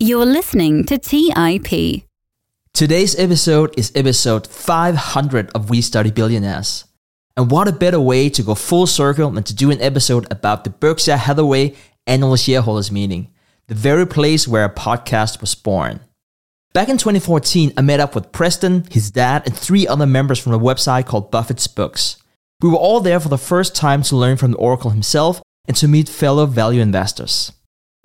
You're listening to TIP. Today's episode is episode 500 of We Study Billionaires. And what a better way to go full circle than to do an episode about the Berkshire Hathaway annual shareholders meeting, the very place where a podcast was born. Back in 2014, I met up with Preston, his dad, and three other members from a website called Buffett's Books. We were all there for the first time to learn from the Oracle himself and to meet fellow value investors.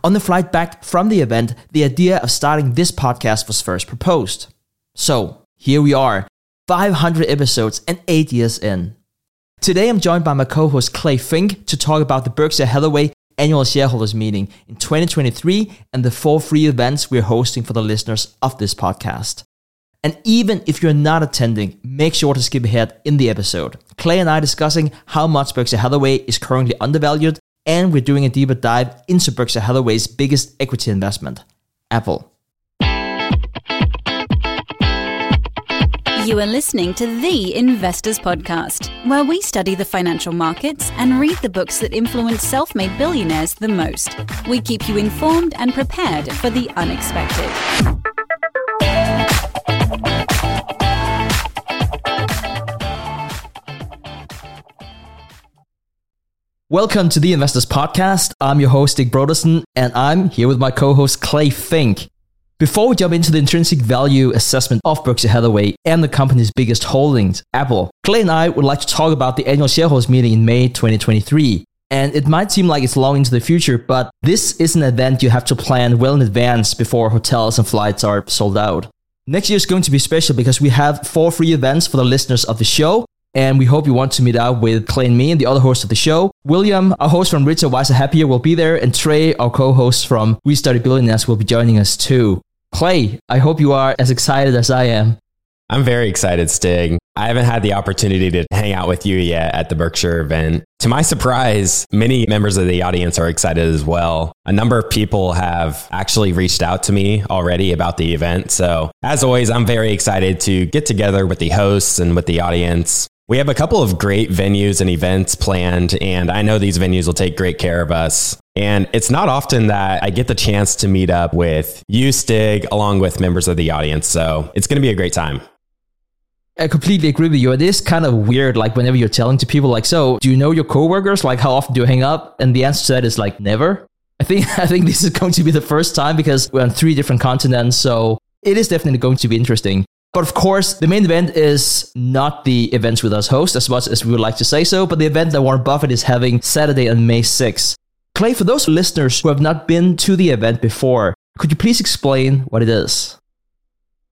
On the flight back from the event, the idea of starting this podcast was first proposed. So, here we are, 500 episodes and 8 years in. Today I'm joined by my co-host Clay Finck to talk about the Berkshire Hathaway annual shareholders meeting in 2023 and the four free events we're hosting for the listeners of this podcast. And even if you're not attending, make sure to skip ahead in the episode. Clay and I discussing how much Berkshire Hathaway is currently undervalued and we're doing a deeper dive into Berkshire Hathaway's biggest equity investment, Apple. You are listening to the Investors Podcast, where we study the financial markets and read the books that influence self made billionaires the most. We keep you informed and prepared for the unexpected. Welcome to the Investors Podcast. I'm your host, Stig Brodersen, and I'm here with my co host, Clay Finck. Before we jump into the intrinsic value assessment of Berkshire Hathaway and the company's biggest holdings, Apple, Clay and I would like to talk about the annual shareholders meeting in May 2023. And it might seem like it's long into the future, but this is an event you have to plan well in advance before hotels and flights are sold out. Next year is going to be special because we have four free events for the listeners of the show, and we hope you want to meet up with Clay and me and the other hosts of the show. William, our host from Richer Wiser Happier, will be there, and Trey, our co-host from We Study Billionaires, will be joining us too. Clay, I hope you are as excited as I am. I'm very excited, Stig. I haven't had the opportunity to hang out with you yet at the Berkshire event. To my surprise, many members of the audience are excited as well. A number of people have actually reached out to me already about the event. So, as always, I'm very excited to get together with the hosts and with the audience we have a couple of great venues and events planned, and I know these venues will take great care of us. And it's not often that I get the chance to meet up with you, Stig, along with members of the audience. So it's going to be a great time. I completely agree with you. It is kind of weird, like whenever you're telling to people, like, "So, do you know your coworkers? Like, how often do you hang up?" And the answer to that is like, "Never." I think I think this is going to be the first time because we're on three different continents, so it is definitely going to be interesting. But of course, the main event is not the Events with Us host, as much as we would like to say so, but the event that Warren Buffett is having Saturday on May 6th. Clay, for those listeners who have not been to the event before, could you please explain what it is?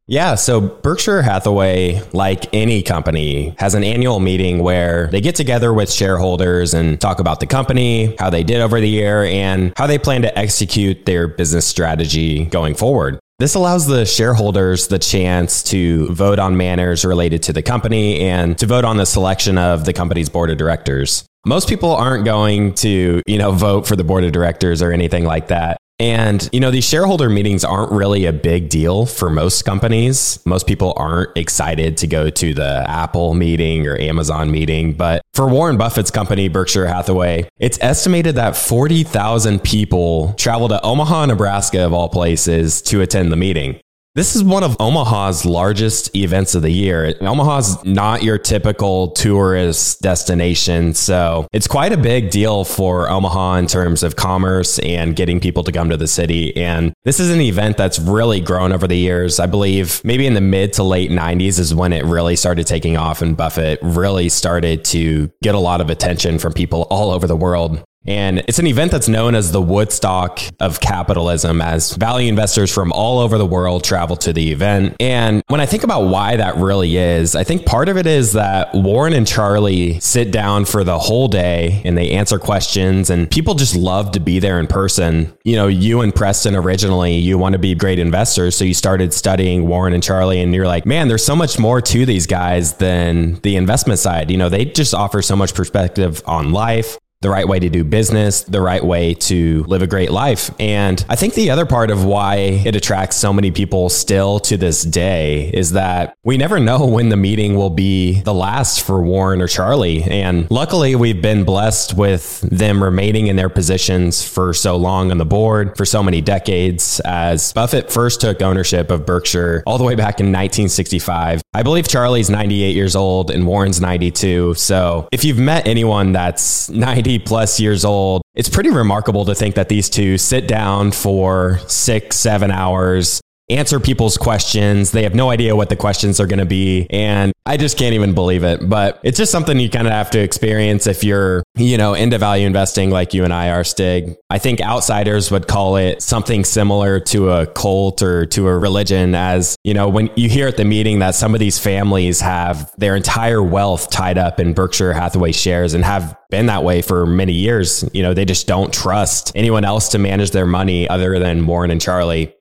Yeah, so Berkshire Hathaway, like any company, has an annual meeting where they get together with shareholders and talk about the company, how they did over the year, and how they plan to execute their business strategy going forward. This allows the shareholders the chance to vote on matters related to the company and to vote on the selection of the company's board of directors. Most people aren't going to, you know, vote for the board of directors or anything like that. And, you know, these shareholder meetings aren't really a big deal for most companies. Most people aren't excited to go to the Apple meeting or Amazon meeting. But for Warren Buffett's company, Berkshire Hathaway, it's estimated that 40,000 people travel to Omaha, Nebraska, of all places, to attend the meeting. This is one of Omaha's largest events of the year. Omaha's not your typical tourist destination, so it's quite a big deal for Omaha in terms of commerce and getting people to come to the city. And this is an event that's really grown over the years. I believe maybe in the mid to late 90s is when it really started taking off, and Buffett really started to get a lot of attention from people all over the world. And it's an event that's known as the Woodstock of capitalism, as value investors from all over the world travel to the event. And when I think about why that really is, I think part of it is that Warren and Charlie sit down for the whole day and they answer questions, and people just love to be there in person. You know, you and Preston originally, you want to be great investors. So you started studying Warren and Charlie, and you're like, man, there's so much more to these guys than the investment side. You know, they just offer so much perspective on life the right way to do business, the right way to live a great life. And I think the other part of why it attracts so many people still to this day is that we never know when the meeting will be the last for Warren or Charlie. And luckily, we've been blessed with them remaining in their positions for so long on the board, for so many decades, as Buffett first took ownership of Berkshire all the way back in 1965. I believe Charlie's 98 years old and Warren's 92. So if you've met anyone that's 90 plus years old, it's pretty remarkable to think that these two sit down for six, seven hours answer people's questions. They have no idea what the questions are going to be. And I just can't even believe it. But it's just something you kind of have to experience if you're, you know, into value investing like you and I are, Stig. I think outsiders would call it something similar to a cult or to a religion, as, you know, when you hear at the meeting that some of these families have their entire wealth tied up in Berkshire Hathaway shares and have been that way for many years. You know, they just don't trust anyone else to manage their money other than Warren and Charlie.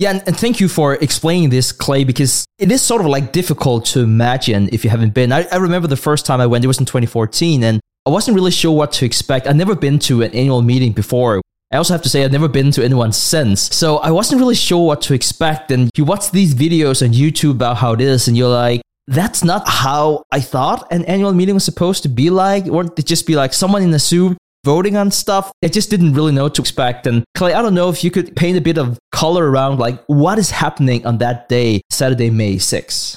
Yeah, and, thank you for explaining this, Clay, because it is sort of like difficult to imagine if you haven't been. I, I remember the first time I went, it was in 2014, and I wasn't really sure what to expect. I'd never been to an annual meeting before. I also have to say I've never been to anyone since. So I wasn't really sure what to expect. And you watch these videos on YouTube about how it is, and you're like, that's not how I thought an annual meeting was supposed to be like. Or it just be like someone in a suit voting on stuff. I just didn't really know what to expect. And Clay, I don't know if you could paint a bit of color around like what is happening on that day, Saturday, May 6th.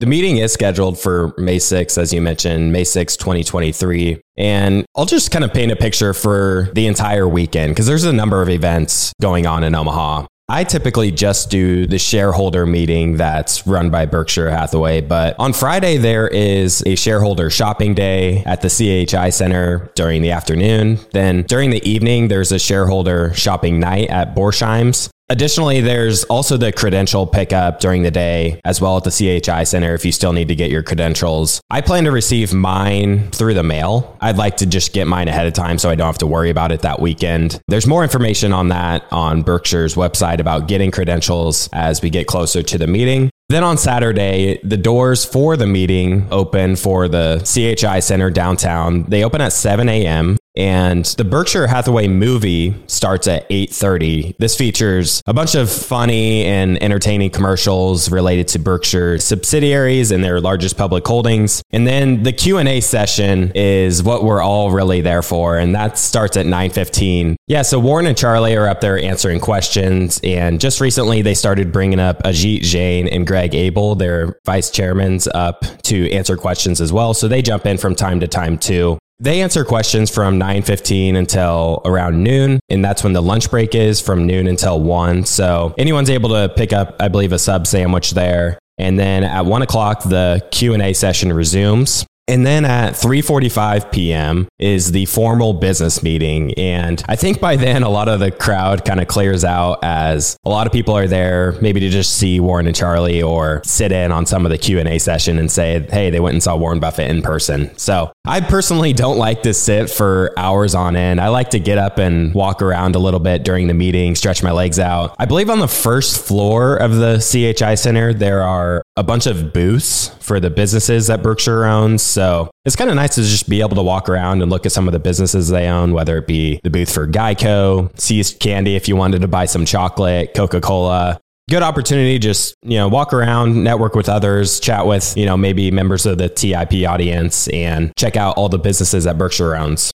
The meeting is scheduled for May 6th, as you mentioned, May 6th, 2023. And I'll just kind of paint a picture for the entire weekend because there's a number of events going on in Omaha. I typically just do the shareholder meeting that's run by Berkshire Hathaway, but on Friday there is a shareholder shopping day at the CHI Center during the afternoon. Then during the evening, there's a shareholder shopping night at Borsheim's. Additionally, there's also the credential pickup during the day as well at the CHI Center if you still need to get your credentials. I plan to receive mine through the mail. I'd like to just get mine ahead of time so I don't have to worry about it that weekend. There's more information on that on Berkshire's website about getting credentials as we get closer to the meeting. Then on Saturday, the doors for the meeting open for the CHI Center downtown. They open at 7 a.m and the Berkshire Hathaway movie starts at 8:30. This features a bunch of funny and entertaining commercials related to Berkshire subsidiaries and their largest public holdings. And then the Q&A session is what we're all really there for and that starts at 9:15. Yeah, so Warren and Charlie are up there answering questions and just recently they started bringing up Ajit Jain and Greg Abel, their vice chairmans up to answer questions as well. So they jump in from time to time too. They answer questions from 9:15 until around noon, and that's when the lunch break is from noon until 1. So anyone's able to pick up, I believe, a sub sandwich there. And then at one o'clock, the Q and A session resumes. And then at 3:45 p.m. is the formal business meeting and I think by then a lot of the crowd kind of clears out as a lot of people are there maybe to just see Warren and Charlie or sit in on some of the Q&A session and say, "Hey, they went and saw Warren Buffett in person." So, I personally don't like to sit for hours on end. I like to get up and walk around a little bit during the meeting, stretch my legs out. I believe on the first floor of the CHI Center there are a bunch of booths for the businesses that Berkshire owns. So it's kind of nice to just be able to walk around and look at some of the businesses they own, whether it be the booth for Geico, See's Candy if you wanted to buy some chocolate, Coca Cola. Good opportunity, just you know, walk around, network with others, chat with you know maybe members of the TIP audience, and check out all the businesses that Berkshire owns.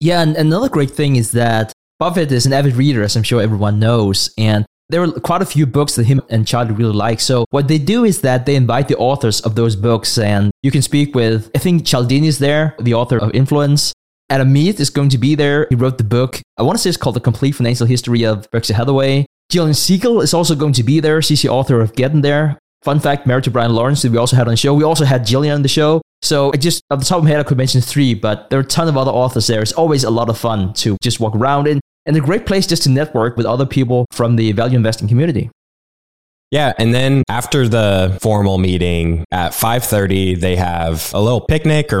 Yeah, and another great thing is that Buffett is an avid reader, as I'm sure everyone knows, and there are quite a few books that him and Charlie really like. So what they do is that they invite the authors of those books and you can speak with, I think Cialdini is there, the author of Influence. Adam Mead is going to be there. He wrote the book. I want to say it's called The Complete Financial History of Berkshire Hathaway. Gillian Segal is also going to be there. She's the author of Getting There. Fun fact, married to Brian Lawrence, that we also had on the show. We also had Gillian on the show. So I just, at the top of my head, I could mention three, but there are a ton of other authors there. It's always a lot of fun to just walk around in and a great place just to network with other people from the value investing community. Yeah, and then after the formal meeting at 5:30, they have a little picnic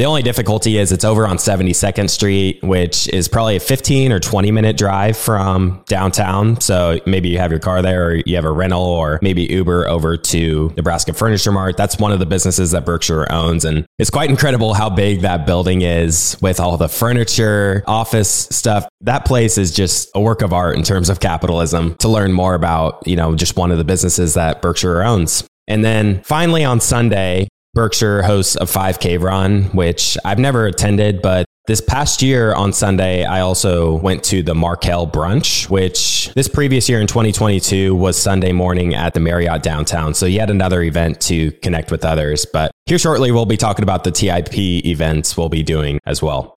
The only difficulty is it's over on 72nd Street, which is probably a 15 or 20 minute drive from downtown. So maybe you have your car there or you have a rental or maybe Uber over to Nebraska Furniture Mart. That's one of the businesses that Berkshire owns. And it's quite incredible how big that building is with all the furniture, office stuff. That place is just a work of art in terms of capitalism to learn more about, you know, just one of the businesses that Berkshire owns. And then finally on Sunday, Berkshire hosts a 5K run, which I've never attended, but this past year on Sunday, I also went to the Markel Brunch, which this previous year in 2022 was Sunday morning at the Marriott downtown. So, yet another event to connect with others. But here shortly, we'll be talking about the TIP events we'll be doing as well.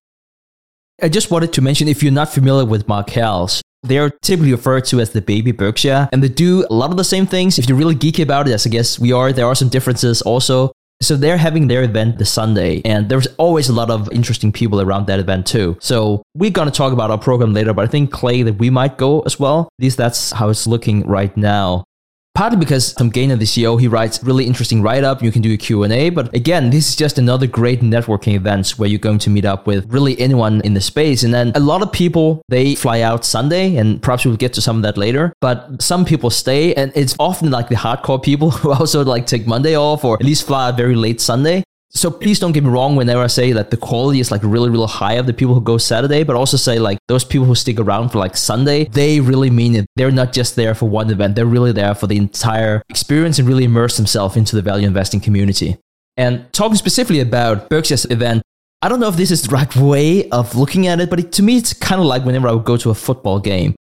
I just wanted to mention if you're not familiar with Markel's, they're typically referred to as the baby Berkshire, and they do a lot of the same things. If you're really geeky about it, as I guess we are, there are some differences also. So they're having their event this Sunday, and there's always a lot of interesting people around that event too. So we're to talk about our program later, but I think Clay that we might go as well. At least that's how it's looking right now partly because Tom Gaynor, the CEO, he writes really interesting write-up. You can do a Q&A. But again, this is just another great networking events where you're going to meet up with really anyone in the space. And then a lot of people, they fly out Sunday and perhaps we'll get to some of that later. But some people stay and it's often like the hardcore people who also like take Monday off or at least fly out very late Sunday. So please don't get me wrong whenever I say that the quality is like really, really high of the people who go Saturday, but also say like those people who stick around for like Sunday, they really mean it. They're not just there for one event, they're really there for the entire experience and really immerse themselves into the value investing community. And talking specifically about Berkshire's event, I don't know if this is the right way of looking at it, but it, to me, it's kind of like whenever I would go to a football game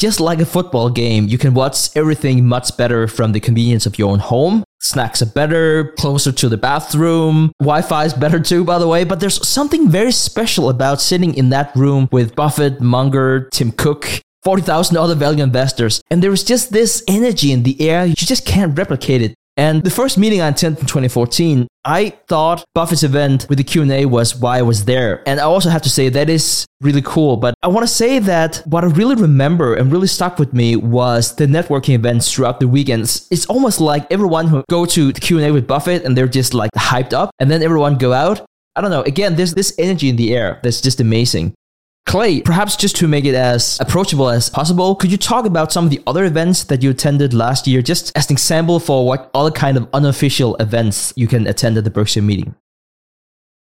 just like a football game, you can watch everything much better from the convenience of your own home. Snacks are better, closer to the bathroom. Wi Fi is better too, by the way. But there's something very special about sitting in that room with Buffett, Munger, Tim Cook, 40,000 other value investors. And there is just this energy in the air. You just can't replicate it. And the first meeting I attended in 2014, I thought Buffett's event with the Q&A was why I was there. And I also have to say that is really cool. But I want to say that what I really remember and really stuck with me was the networking events throughout the weekends. It's almost like everyone who go to the Q&A with Buffett and they're just like hyped up and then everyone go out. I don't know. Again, there's this energy in the air that's just amazing. Clay, perhaps just to make it as approachable as possible, could you talk about some of the other events that you attended last year, just as an example for what other kind of unofficial events you can attend at the Berkshire meeting?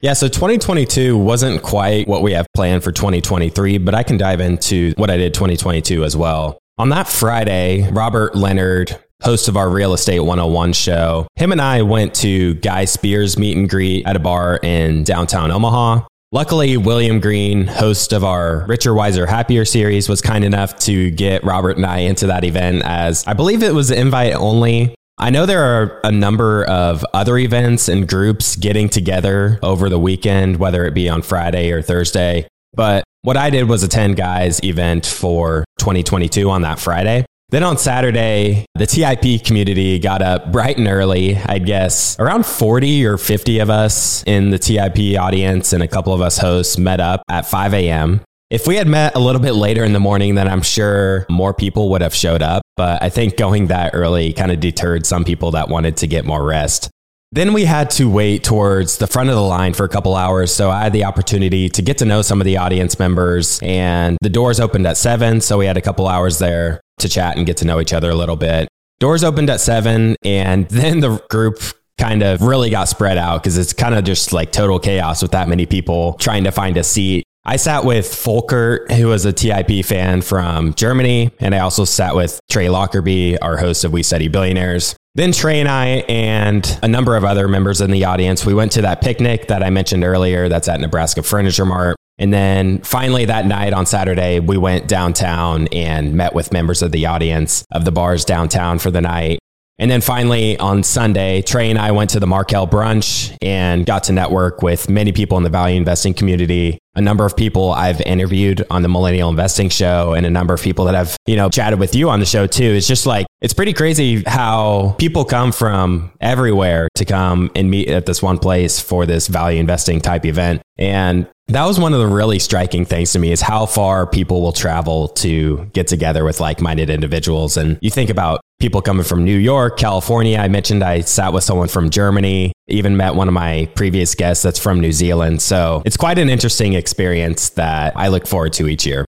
Yeah, so 2022 wasn't quite what we have planned for 2023, but I can dive into what I did 2022 as well. On that Friday, Robert Leonard, host of our Real Estate 101 show, him and I went to Guy Spier's meet and greet at a bar in downtown Omaha. Luckily, William Green, host of our Richer, Wiser, Happier series, was kind enough to get Robert and I into that event as I believe it was invite only. I know there are a number of other events and groups getting together over the weekend, whether it be on Friday or Thursday. But what I did was attend Guy's event for 2022 on that Friday. Then on Saturday, the TIP community got up bright and early. I guess around 40 or 50 of us in the TIP audience and a couple of us hosts met up at 5 a.m. If we had met a little bit later in the morning, then I'm sure more people would have showed up. But I think going that early kind of deterred some people that wanted to get more rest. Then we had to wait towards the front of the line for a couple hours. So I had the opportunity to get to know some of the audience members and the doors opened at seven. So we had a couple hours there to chat and get to know each other a little bit. Doors opened at seven, and then the group kind of really got spread out because it's kind of just like total chaos with that many people trying to find a seat. I sat with Folkert, who was a TIP fan from Germany, and I also sat with Trey Lockerbie, our host of We Study Billionaires. Then Trey and I and a number of other members in the audience, we went to that picnic that I mentioned earlier that's at Nebraska Furniture Mart. And then finally that night on Saturday, we went downtown and met with members of the audience of the bars downtown for the night. And then finally on Sunday, Trey and I went to the Markel brunch and got to network with many people in the value investing community. A number of people I've interviewed on the Millennial Investing Show and a number of people that I've, you know, chatted with you on the show too. It's just like, it's pretty crazy how people come from everywhere to come and meet at this one place for this value investing type event. And That was one of the really striking things to me is how far people will travel to get together with like minded individuals. And you think about people coming from New York, California. I mentioned I sat with someone from Germany, even met one of my previous guests that's from New Zealand. So it's quite an interesting experience that I look forward to each year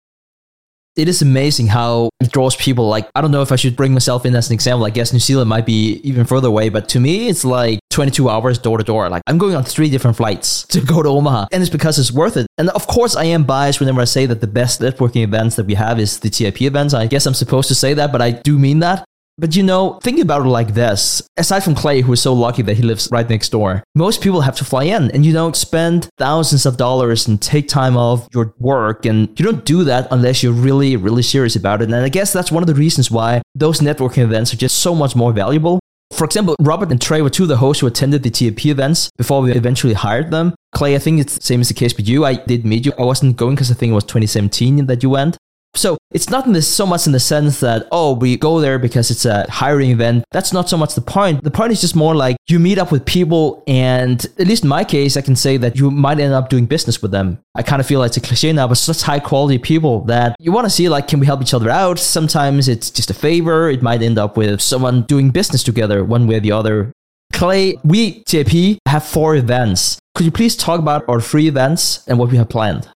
it is amazing how it draws people. Like, I don't know if I should bring myself in as an example. I guess New Zealand might be even further away, but to me, it's like 22 hours door to door. Like, I'm going on three different flights to go to Omaha, and it's because it's worth it. And of course, I am biased whenever I say that the best networking events that we have is the TIP events. I guess I'm supposed to say that, but I do mean that. But you know, think about it like this. Aside from Clay, who is so lucky that he lives right next door, most people have to fly in and you don't spend thousands of dollars and take time off your work. And you don't do that unless you're really, really serious about it. And I guess that's one of the reasons why those networking events are just so much more valuable. For example, Robert and Trey were two of the hosts who attended the TIP events before we eventually hired them. Clay, I think it's the same as the case with you. I did meet you. I wasn't going because I think it was 2017 that you went. So it's not this, so much in the sense that, oh, we go there because it's a hiring event. That's not so much the point. The point is just more like you meet up with people, and at least in my case, I can say that you might end up doing business with them. I kind of feel like it's a cliche now, but such high quality people that you want to see, like, can we help each other out? Sometimes it's just a favor. It might end up with someone doing business together one way or the other. Clay, we, TIP, have four events. Could you please talk about our three events and what we have planned?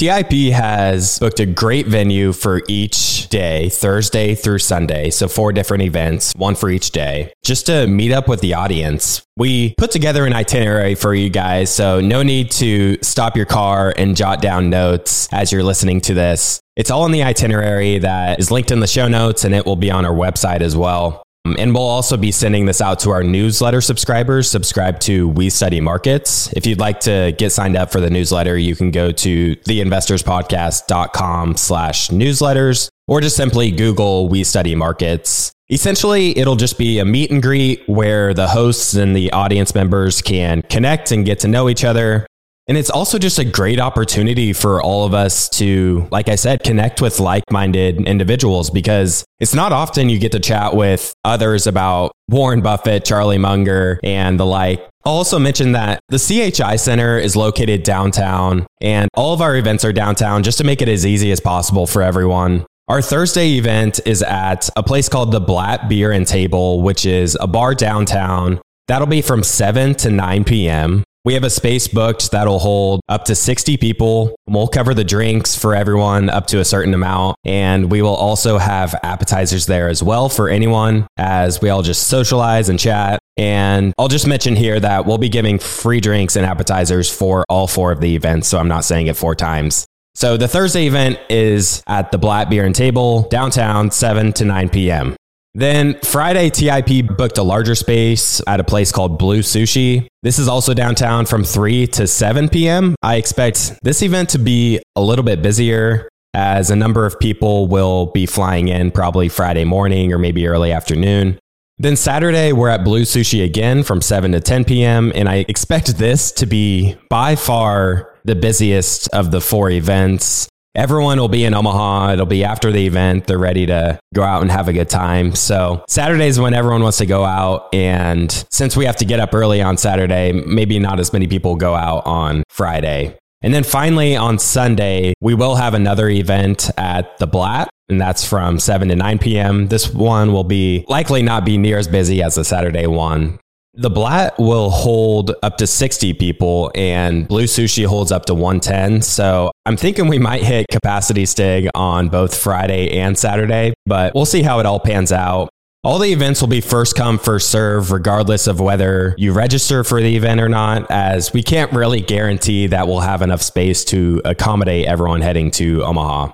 TIP has booked a great venue for each day, Thursday through Sunday. So, four different events, one for each day, just to meet up with the audience. We put together an itinerary for you guys. So, no need to stop your car and jot down notes as you're listening to this. It's all in the itinerary that is linked in the show notes and it will be on our website as well. Um, and we'll also be sending this out to our newsletter subscribers. Subscribe to We Study Markets. If you'd like to get signed up for the newsletter, you can go to theinvestorspodcast.com slash newsletters or just simply Google We Study Markets. Essentially, it'll just be a meet and greet where the hosts and the audience members can connect and get to know each other. And it's also just a great opportunity for all of us to, like I said, connect with like minded individuals because it's not often you get to chat with others about Warren Buffett, Charlie Munger, and the like. I'll also mention that the CHI Center is located downtown and all of our events are downtown just to make it as easy as possible for everyone. Our Thursday event is at a place called the Blatt Beer and Table, which is a bar downtown. That'll be from 7 to 9 p.m. We have a space booked that'll hold up to 60 people. We'll cover the drinks for everyone up to a certain amount. And we will also have appetizers there as well for anyone as we all just socialize and chat. And I'll just mention here that we'll be giving free drinks and appetizers for all four of the events. So I'm not saying it four times. So the Thursday event is at the Blatt Beer and Table downtown, 7 to 9 p.m. Then Friday, TIP booked a larger space at a place called Blue Sushi. This is also downtown from 3 to 7 p.m. I expect this event to be a little bit busier as a number of people will be flying in probably Friday morning or maybe early afternoon. Then Saturday, we're at Blue Sushi again from 7 to 10 p.m. And I expect this to be by far the busiest of the four events. Everyone will be in Omaha. It'll be after the event. They're ready to go out and have a good time. So Saturdays when everyone wants to go out. And since we have to get up early on Saturday, maybe not as many people go out on Friday. And then finally on Sunday, we will have another event at the Blatt. And that's from 7 to 9 p.m. This one will be likely not be near as busy as the Saturday one. The Blatt will hold up to 60 people and Blue Sushi holds up to 110. So I'm thinking we might hit capacity stig on both Friday and Saturday, but we'll see how it all pans out. All the events will be first come, first serve, regardless of whether you register for the event or not, as we can't really guarantee that we'll have enough space to accommodate everyone heading to Omaha.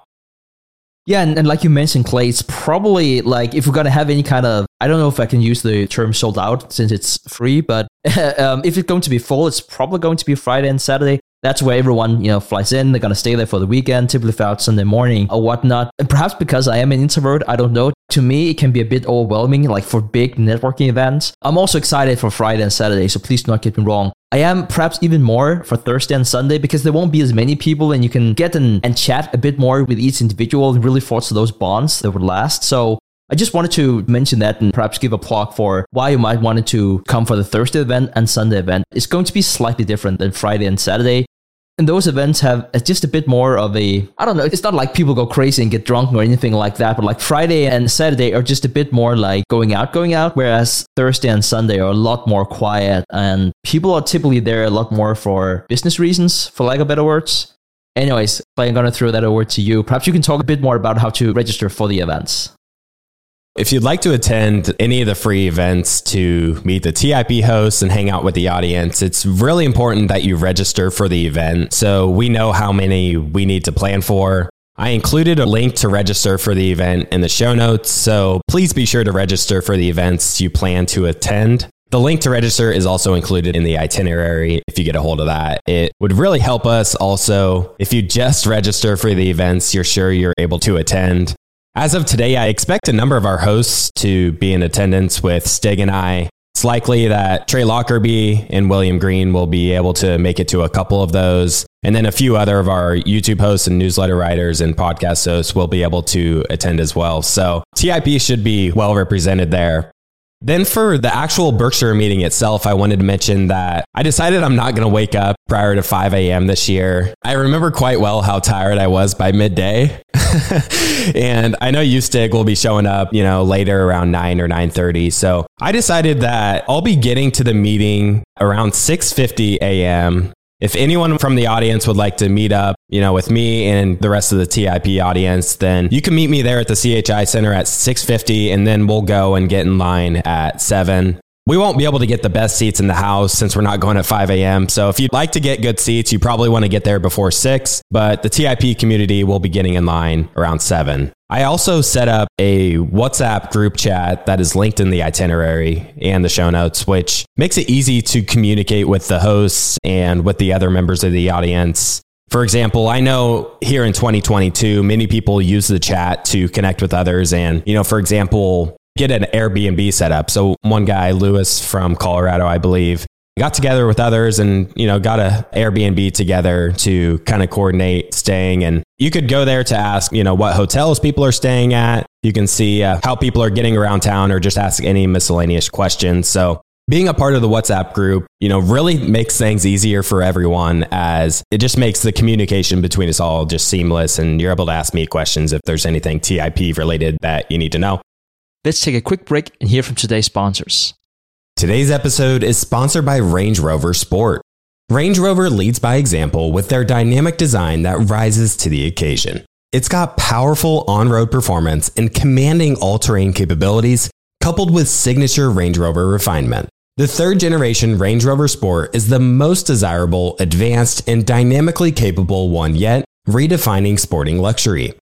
Yeah, and, and, like you mentioned, Clay, it's probably like if we're gonna have any kind of I don't know if I can use the term sold out since it's free, but um, if it's going to be full, it's probably going to be Friday and Saturday. That's where everyone, you know, flies in. They're gonna stay there for the weekend, typically fly out Sunday morning or whatnot. And perhaps because I am an introvert, I don't know. To me, it can be a bit overwhelming, like for big networking events. I'm also excited for Friday and Saturday, so please do not get me wrong. I am perhaps even more for Thursday and Sunday because there won't be as many people and you can get and, and chat a bit more with each individual and really force those bonds that would last. So I just wanted to mention that and perhaps give a plug for why you might want to come for the Thursday event and Sunday event. It's going to be slightly different than Friday and Saturday. And those events have uh, just a bit more of a, I don't know, it's not like people go crazy and get drunk or anything like that, but like Friday and Saturday are just a bit more like going out, going out, whereas Thursday and Sunday are a lot more quiet and people are typically there a lot more for business reasons, for lack of better words. Anyways, I'm to throw that over to you. Perhaps you can talk a bit more about how to register for the events. If you'd like to attend any of the free events to meet the TIP hosts and hang out with the audience, it's really important that you register for the event so we know how many we need to plan for. I included a link to register for the event in the show notes, so please be sure to register for the events you plan to attend. The link to register is also included in the itinerary if you get a hold of that. It would really help us also if you just register for the events you're sure you're able to attend. As of today, I expect a number of our hosts to be in attendance with Stig and I. It's likely that Trey Lockerbie and William Green will be able to make it to a couple of those. And then a few other of our YouTube hosts and newsletter writers and podcast hosts will be able to attend as well. So TIP should be well represented there. Then for the actual Berkshire meeting itself, I wanted to mention that I decided I'm not going to wake up prior to 5 a.m. this year. I remember quite well how tired I was by midday. and I know you Stig will be showing up, you know, later around 9 or 9:30. So I decided that I'll be getting to the meeting around 6:50 a.m. If anyone from the audience would like to meet up, you know, with me and the rest of the TIP audience, then you can meet me there at the CHI Center at 6:50 and then we'll go and get in line at 7. We won't be able to get the best seats in the house since we're not going at 5 a.m. So if you'd like to get good seats, you probably want to get there before 6, but the TIP community will be getting in line around 7. I also set up a WhatsApp group chat that is linked in the itinerary and the show notes, which makes it easy to communicate with the hosts and with the other members of the audience. For example, I know here in 2022, many people use the chat to connect with others. And, you know, for example, get an Airbnb set up. So one guy, Lewis from Colorado, I believe, got together with others and, you know, got a Airbnb together to kind of coordinate staying. And you could go there to ask, you know, what hotels people are staying at. You can see uh, how people are getting around town or just ask any miscellaneous questions. So being a part of the WhatsApp group, you know, really makes things easier for everyone as it just makes the communication between us all just seamless and you're able to ask me questions if there's anything TIP related that you need to know. Let's take a quick break and hear from today's sponsors. Today's episode is sponsored by Range Rover Sport. Range Rover leads by example with their dynamic design that rises to the occasion. It's got powerful on road performance and commanding all terrain capabilities, coupled with signature Range Rover refinement. The third generation Range Rover Sport is the most desirable, advanced, and dynamically capable one yet, redefining sporting luxury.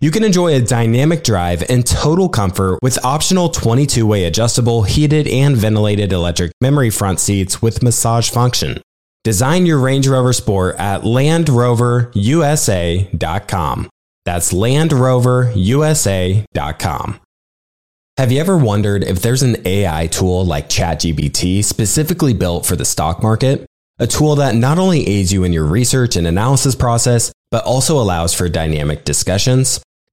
You can enjoy a dynamic drive and total comfort with optional 22 way adjustable, heated, and ventilated electric memory front seats with massage function. Design your Range Rover Sport at LandRoverUSA.com. That's LandRoverUSA.com. Have you ever wondered if there's an AI tool like ChatGPT specifically built for the stock market? A tool that not only aids you in your research and analysis process, but also allows for dynamic discussions?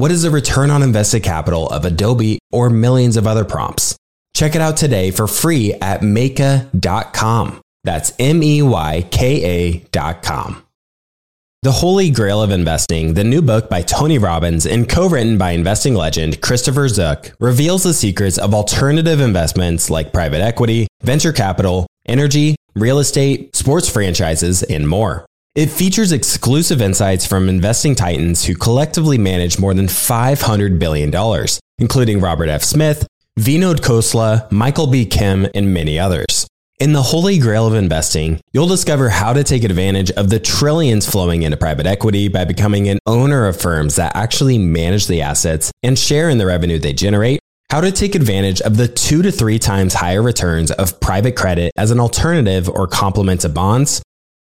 What is the return on invested capital of Adobe or millions of other prompts? Check it out today for free at Meyka.com. That's M E Y K A.com. The Holy Grail of Investing, the new book by Tony Robbins and co written by investing legend Christopher Zook, reveals the secrets of alternative investments like private equity, venture capital, energy, real estate, sports franchises, and more. It features exclusive insights from investing titans who collectively manage more than $500 billion, including Robert F. Smith, Vinod Khosla, Michael B. Kim, and many others. In the holy grail of investing, you'll discover how to take advantage of the trillions flowing into private equity by becoming an owner of firms that actually manage the assets and share in the revenue they generate, how to take advantage of the two to three times higher returns of private credit as an alternative or complement to bonds,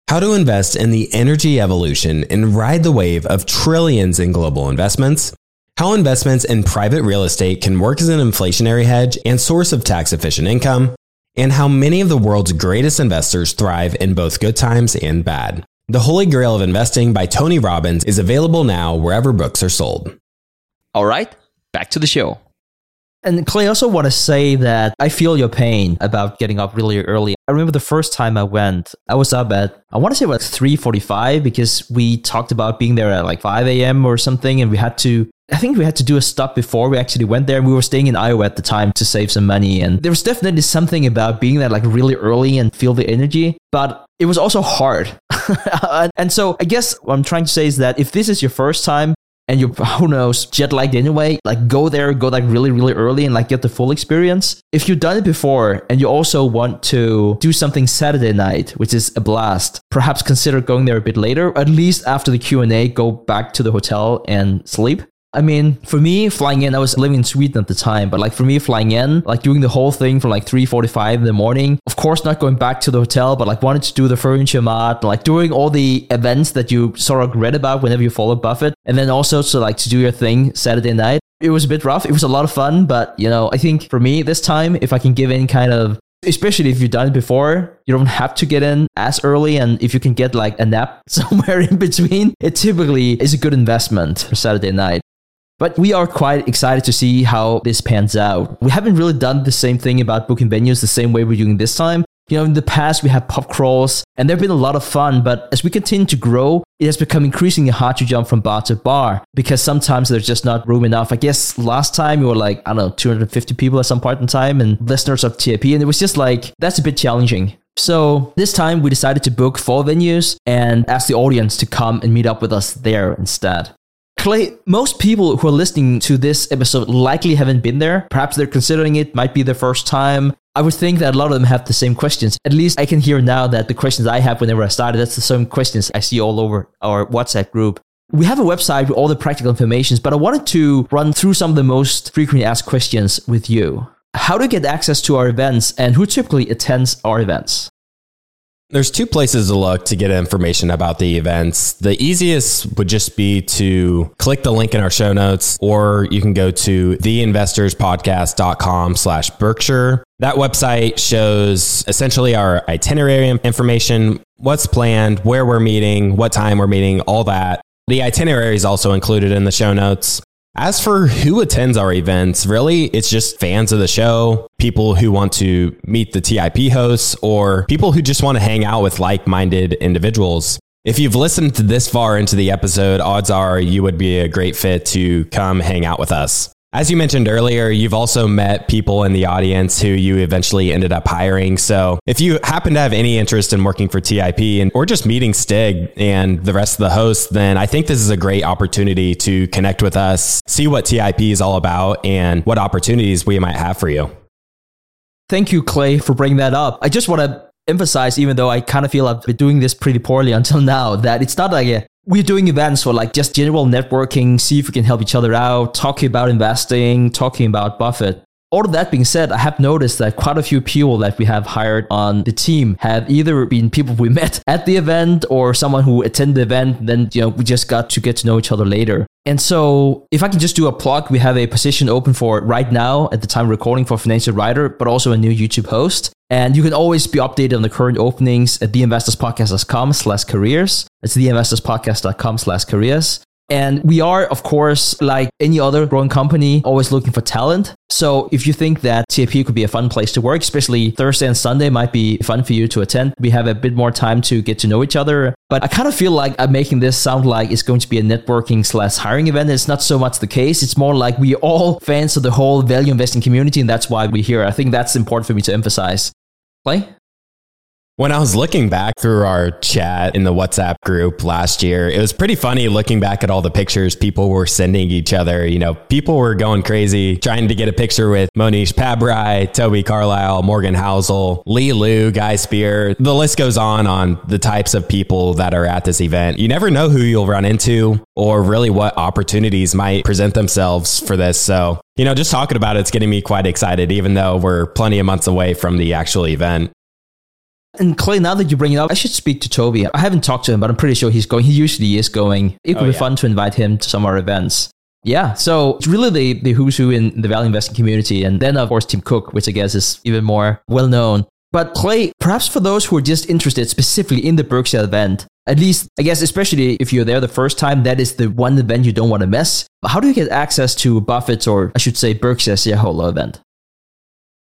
how to invest in the energy evolution and ride the wave of trillions in global investments, how investments in private real estate can work as an inflationary hedge and source of tax efficient income, and how many of the world's greatest investors thrive in both good times and bad. The Holy Grail of Investing by Tony Robbins is available now wherever books are sold. All right, back to the show. And Clay, also want to say that I feel your pain about getting up really early. I remember the first time I went, I was up at I want to say about three forty-five because we talked about being there at like five a.m. or something, and we had to I think we had to do a stop before we actually went there. We were staying in Iowa at the time to save some money. And there was definitely something about being there like really early and feel the energy, but it was also hard. and so I guess what I'm trying to say is that if this is your first time and you're, who knows, jet lagged anyway, like go there, go like really, really early and like get the full experience. If you've done it before and you also want to do something Saturday night, which is a blast, perhaps consider going there a bit later, at least after the Q&A, go back to the hotel and sleep I mean, for me, flying in, I was living in Sweden at the time, but like for me, flying in, like doing the whole thing from like 3.45 in the morning, of course, not going back to the hotel, but like wanted to do the furniture mart, like doing all the events that you sort of read about whenever you follow Buffett. And then also to like to do your thing Saturday night. It was a bit rough. It was a lot of fun, but you know, I think for me this time, if I can give in kind of especially if you've done it before, you don't have to get in as early. And if you can get like a nap somewhere in between, it typically is a good investment for Saturday night. But we are quite excited to see how this pans out. We haven't really done the same thing about booking venues the same way we're doing this time. You know, in the past, we have pub crawls and they've been a lot of fun, but as we continue to grow, it has become increasingly hard to jump from bar to bar because sometimes there's just not room enough. I guess last time we were like, I don't know, 250 people at some point in time and listeners of TIP, and it was just like, that's a bit challenging. So this time we decided to book four venues and ask the audience to come and meet up with us there instead. Clay, most people who are listening to this episode likely haven't been there. Perhaps they're considering it, might be their first time. I would think that a lot of them have the same questions. At least I can hear now that the questions I have whenever I started, that's the same questions I see all over our WhatsApp group. We have a website with all the practical information, but I wanted to run through some of the most frequently asked questions with you. How to get access to our events and who typically attends our events? There's two places to look to get information about the events. The easiest would just be to click the link in our show notes, or you can go to theinvestorspodcast.com slash Berkshire. That website shows essentially our itinerary information, what's planned, where we're meeting, what time we're meeting, all that. The itinerary is also included in the show notes. As for who attends our events, really, it's just fans of the show, people who want to meet the TIP hosts, or people who just want to hang out with like minded individuals. If you've listened this far into the episode, odds are you would be a great fit to come hang out with us. As you mentioned earlier, you've also met people in the audience who you eventually ended up hiring. So if you happen to have any interest in working for TIP and or just meeting Stig and the rest of the hosts, then I think this is a great opportunity to connect with us, see what TIP is all about and what opportunities we might have for you. Thank you, Clay, for bringing that up. I just want to emphasize, even though I kind of feel I've been doing this pretty poorly until now, that it's not like a we're doing events for like just general networking, see if we can help each other out, talking about investing, talking about Buffett. All of that being said, I have noticed that quite a few people that we have hired on the team have either been people we met at the event or someone who attended the event. Then, you know, we just got to get to know each other later. And so, if I can just do a plug, we have a position open for right now at the time recording for financial writer, but also a new YouTube host. And you can always be updated on the current openings at theinvestorspodcast.com slash careers. It's theinvestorspodcast.com slash careers. And we are, of course, like any other growing company, always looking for talent. So if you think that TIP could be a fun place to work, especially Thursday and Sunday might be fun for you to attend, we have a bit more time to get to know each other. But I kind of feel like I'm making this sound like it's going to be a networking slash hiring event. It's not so much the case. It's more like we all fans of the whole value investing community, and that's why we're here. I think that's important for me to emphasize. Clay? When I was looking back through our chat in the WhatsApp group last year, it was pretty funny looking back at all the pictures people were sending each other. You know, people were going crazy trying to get a picture with Mohnish Pabrai, Toby Carlisle, Morgan Housel, Li Lu, Guy Spier. The list goes on on the types of people that are at this event. You never know who you'll run into or really what opportunities might present themselves for this. So, you know, just talking about it's getting me quite excited, even though we're plenty of months away from the actual event. And Clay, now that you bring it up, I should speak to Toby. I haven't talked to him, but I'm pretty sure he's going. He usually is going. It oh, could oh, be yeah. fun to invite him to some of our events. Yeah, so it's really the, the who's who in the value investing community. And then, of course, Tim Cook, which I guess is even more well known. But Clay, perhaps for those who are just interested specifically in the Berkshire event, at least, I guess, especially if you're there the first time, that is the one event you don't want to miss. How do you get access to Buffett's, or I should say, Berkshire shareholder event?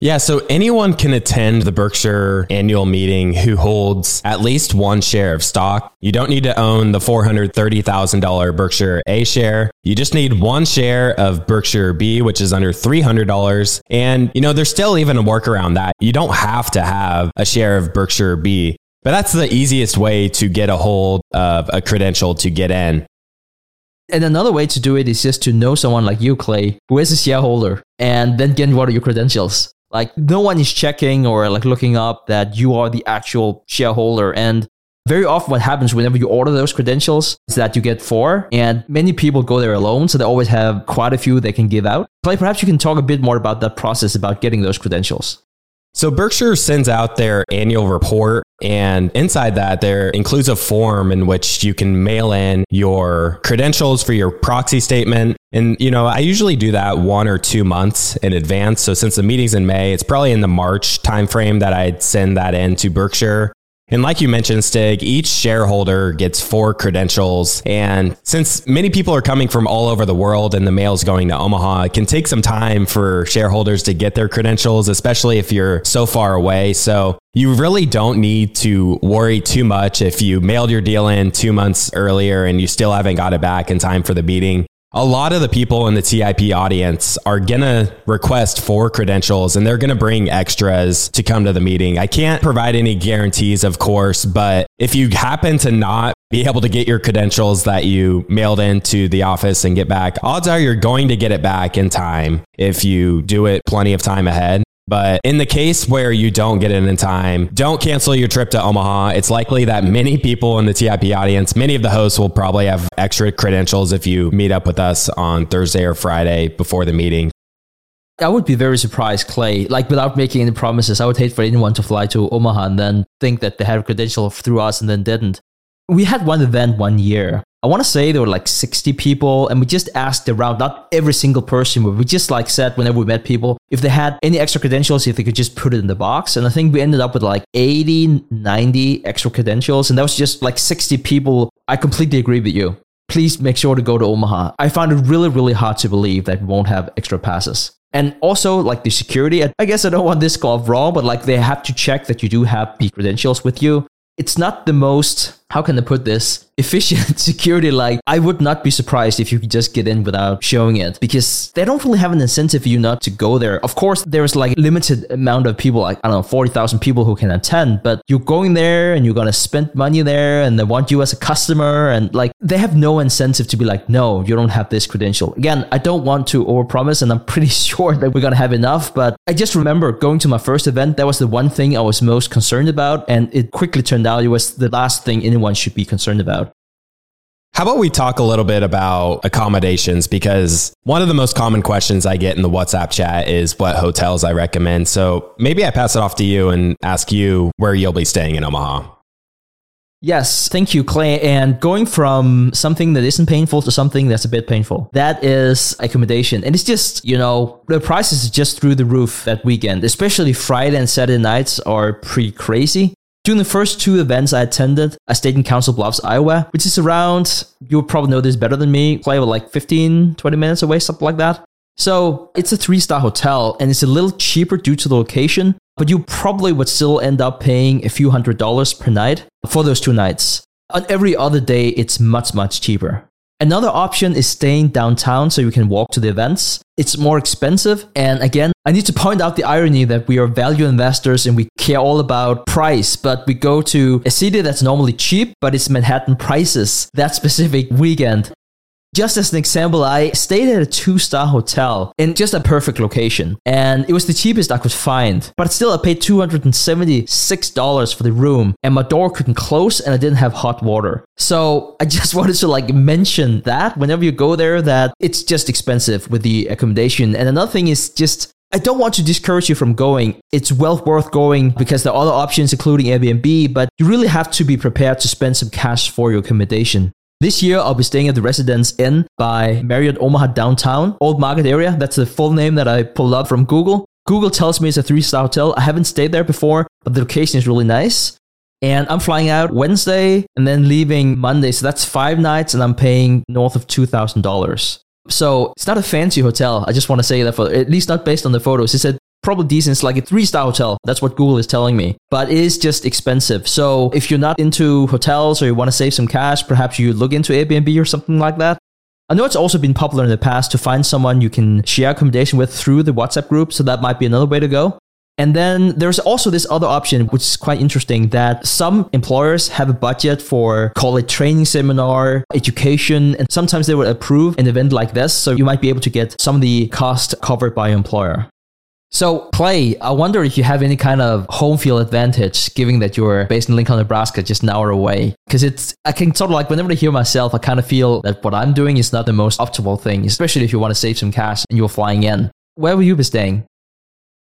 Yeah, so anyone can attend the Berkshire annual meeting who holds at least one share of stock. You don't need to own the $430,000 Berkshire A share. You just need one share of Berkshire B, which is under $300. And, you know, there's still even a workaround that you don't have to have a share of Berkshire B. But that's the easiest way to get a hold of a credential to get in. And another way to do it is just to know someone like you, Clay, who is a shareholder, and then get what are your credentials. Like no one is checking or like looking up that you are the actual shareholder. And very often what happens whenever you order those credentials is that you get four and many people go there alone. So they always have quite a few they can give out. Clay, perhaps you can talk a bit more about that process about getting those credentials. So Berkshire sends out their annual report and inside that there includes a form in which you can mail in your credentials for your proxy statement. And you know, I usually do that one or two months in advance. So since the meeting's in May, it's probably in the March timeframe that I'd send that in to Berkshire. And like you mentioned, Stig, each shareholder gets four credentials. And since many people are coming from all over the world and the mail's going to Omaha, it can take some time for shareholders to get their credentials, especially if you're so far away. So you really don't need to worry too much if you mailed your deal in two months earlier and you still haven't got it back in time for the meeting a lot of the people in the TIP audience are going to request for credentials and they're going to bring extras to come to the meeting. I can't provide any guarantees, of course, but if you happen to not be able to get your credentials that you mailed into the office and get back, odds are you're going to get it back in time if you do it plenty of time ahead. But in the case where you don't get it in time, don't cancel your trip to Omaha. It's likely that many people in the TIP audience, many of the hosts will probably have extra credentials if you meet up with us on Thursday or Friday before the meeting. I would be very surprised, Clay. Like, without making any promises, I would hate for anyone to fly to Omaha and then think that they had a credential through us and then didn't. We had one event one year I want to say there were like 60 people, and we just asked around, not every single person, but we just like said whenever we met people, if they had any extra credentials, if they could just put it in the box. And I think we ended up with like 80, 90 extra credentials, and that was just like 60 people. I completely agree with you. Please make sure to go to Omaha. I find it really, really hard to believe that we won't have extra passes. And also, like the security, I guess I don't want this called wrong, but like they have to check that you do have the credentials with you. It's not the most, how can I put this? efficient security like i would not be surprised if you could just get in without showing it because they don't really have an incentive for you not to go there of course there's like limited amount of people like i don't know 40000 people who can attend but you're going there and you're going to spend money there and they want you as a customer and like they have no incentive to be like no you don't have this credential again i don't want to overpromise and i'm pretty sure that we're going to have enough but i just remember going to my first event that was the one thing i was most concerned about and it quickly turned out it was the last thing anyone should be concerned about how about we talk a little bit about accommodations? Because one of the most common questions I get in the WhatsApp chat is what hotels I recommend. So maybe I pass it off to you and ask you where you'll be staying in Omaha. Yes, thank you, Clay. And going from something that isn't painful to something that's a bit painful, that is accommodation. And it's just, you know, the prices are just through the roof that weekend, especially Friday and Saturday nights are pretty crazy. During the first two events I attended, I stayed in Council Bluffs, Iowa, which is around, you'll probably know this better than me, probably like 15, 20 minutes away, something like that. So it's a three star hotel and it's a little cheaper due to the location, but you probably would still end up paying a few hundred dollars per night for those two nights. On every other day, it's much, much cheaper. Another option is staying downtown so you can walk to the events. It's more expensive. And again, I need to point out the irony that we are value investors and we care all about price, but we go to a city that's normally cheap, but it's Manhattan prices that specific weekend. Just as an example, I stayed at a two star hotel in just a perfect location, and it was the cheapest I could find. But still, I paid $276 for the room, and my door couldn't close, and I didn't have hot water. So I just wanted to like mention that whenever you go there, that it's just expensive with the accommodation. And another thing is just I don't want to discourage you from going. It's well worth going because there are other options, including Airbnb, but you really have to be prepared to spend some cash for your accommodation. This year, I'll be staying at the Residence Inn by Marriott Omaha Downtown, Old Market area. That's the full name that I pulled up from Google. Google tells me it's a three star hotel. I haven't stayed there before, but the location is really nice. And I'm flying out Wednesday and then leaving Monday. So that's five nights, and I'm paying north of $2,000. So it's not a fancy hotel. I just want to say that for at least not based on the photos. It's a probably decent. It's like a three star hotel. That's what Google is telling me. But it is just expensive. So if you're not into hotels or you want to save some cash, perhaps you look into Airbnb or something like that. I know it's also been popular in the past to find someone you can share accommodation with through the WhatsApp group. So that might be another way to go. And then there's also this other option, which is quite interesting that some employers have a budget for call it training seminar, education, and sometimes they would approve an event like this. So you might be able to get some of the cost covered by your employer. So, Clay, I wonder if you have any kind of home field advantage, given that you're based in Lincoln, Nebraska, just an hour away. Because it's, I can sort of like, whenever I hear myself, I kind of feel that what I'm doing is not the most optimal thing, especially if you want to save some cash and you're flying in. Where will you be staying?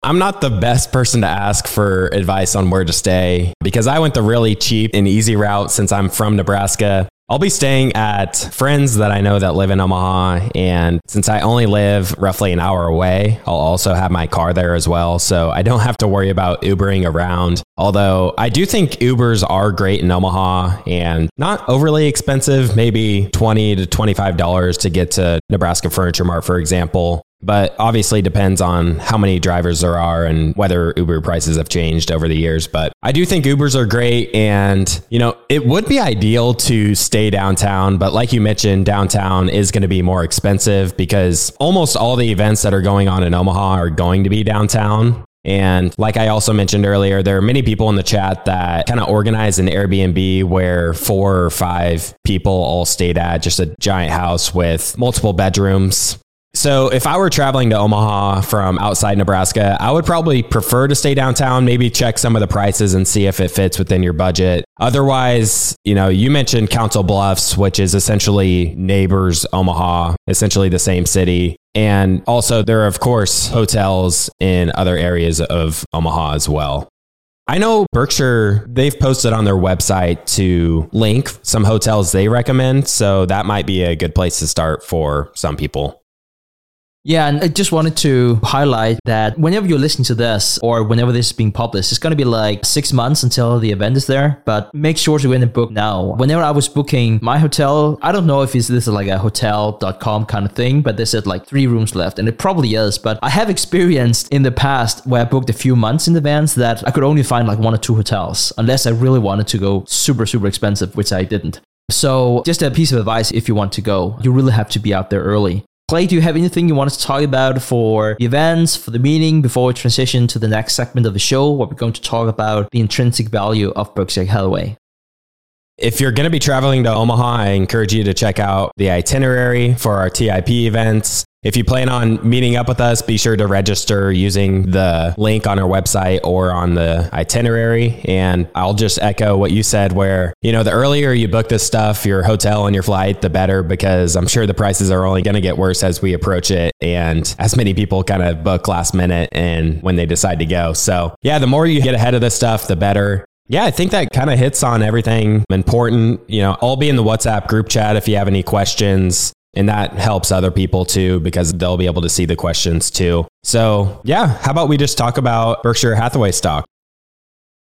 I'm not the best person to ask for advice on where to stay because I went the really cheap and easy route since I'm from Nebraska. I'll be staying at friends that I know that live in Omaha. And since I only live roughly an hour away, I'll also have my car there as well. So I don't have to worry about Ubering around. Although I do think Ubers are great in Omaha and not overly expensive, maybe 20 to $25 to get to Nebraska Furniture Mart, for example but obviously depends on how many drivers there are and whether Uber prices have changed over the years. But I do think Ubers are great. And, you know, it would be ideal to stay downtown. But like you mentioned, downtown is going to be more expensive because almost all the events that are going on in Omaha are going to be downtown. And like I also mentioned earlier, there are many people in the chat that kind of organize an Airbnb where four or five people all stayed at just a giant house with multiple bedrooms. So, if I were traveling to Omaha from outside Nebraska, I would probably prefer to stay downtown, maybe check some of the prices and see if it fits within your budget. Otherwise, you know, you mentioned Council Bluffs, which is essentially neighbors Omaha, essentially the same city. And also, there are, of course, hotels in other areas of Omaha as well. I know Berkshire, they've posted on their website to link some hotels they recommend. So that might be a good place to start for some people. Yeah, and I just wanted to highlight that whenever you're listening to this or whenever this is being published, it's going to be like six months until the event is there. But make sure to go in and book now. Whenever I was booking my hotel, I don't know if this is like a hotel.com kind of thing, but they said like three rooms left, and it probably is. But I have experienced in the past where I booked a few months in advance that I could only find like one or two hotels unless I really wanted to go super, super expensive, which I didn't. So, just a piece of advice if you want to go, you really have to be out there early. Clay, do you have anything you want to talk about for the events, for the meeting, before we transition to the next segment of the show, where we're going to talk about the intrinsic value of Berkshire Hathaway? If you're going to be traveling to Omaha, I encourage you to check out the itinerary for our TIP events. If you plan on meeting up with us, be sure to register using the link on our website or on the itinerary. And I'll just echo what you said, where, you know, the earlier you book this stuff, your hotel and your flight, the better, because I'm sure the prices are only going to get worse as we approach it. And as many people kind of book last minute and when they decide to go. So, yeah, the more you get ahead of this stuff, the better. Yeah, I think that kind of hits on everything important. You know, I'll be in the WhatsApp group chat if you have any questions. And that helps other people too, because they'll be able to see the questions too. So, yeah, how about we just talk about Berkshire Hathaway stock?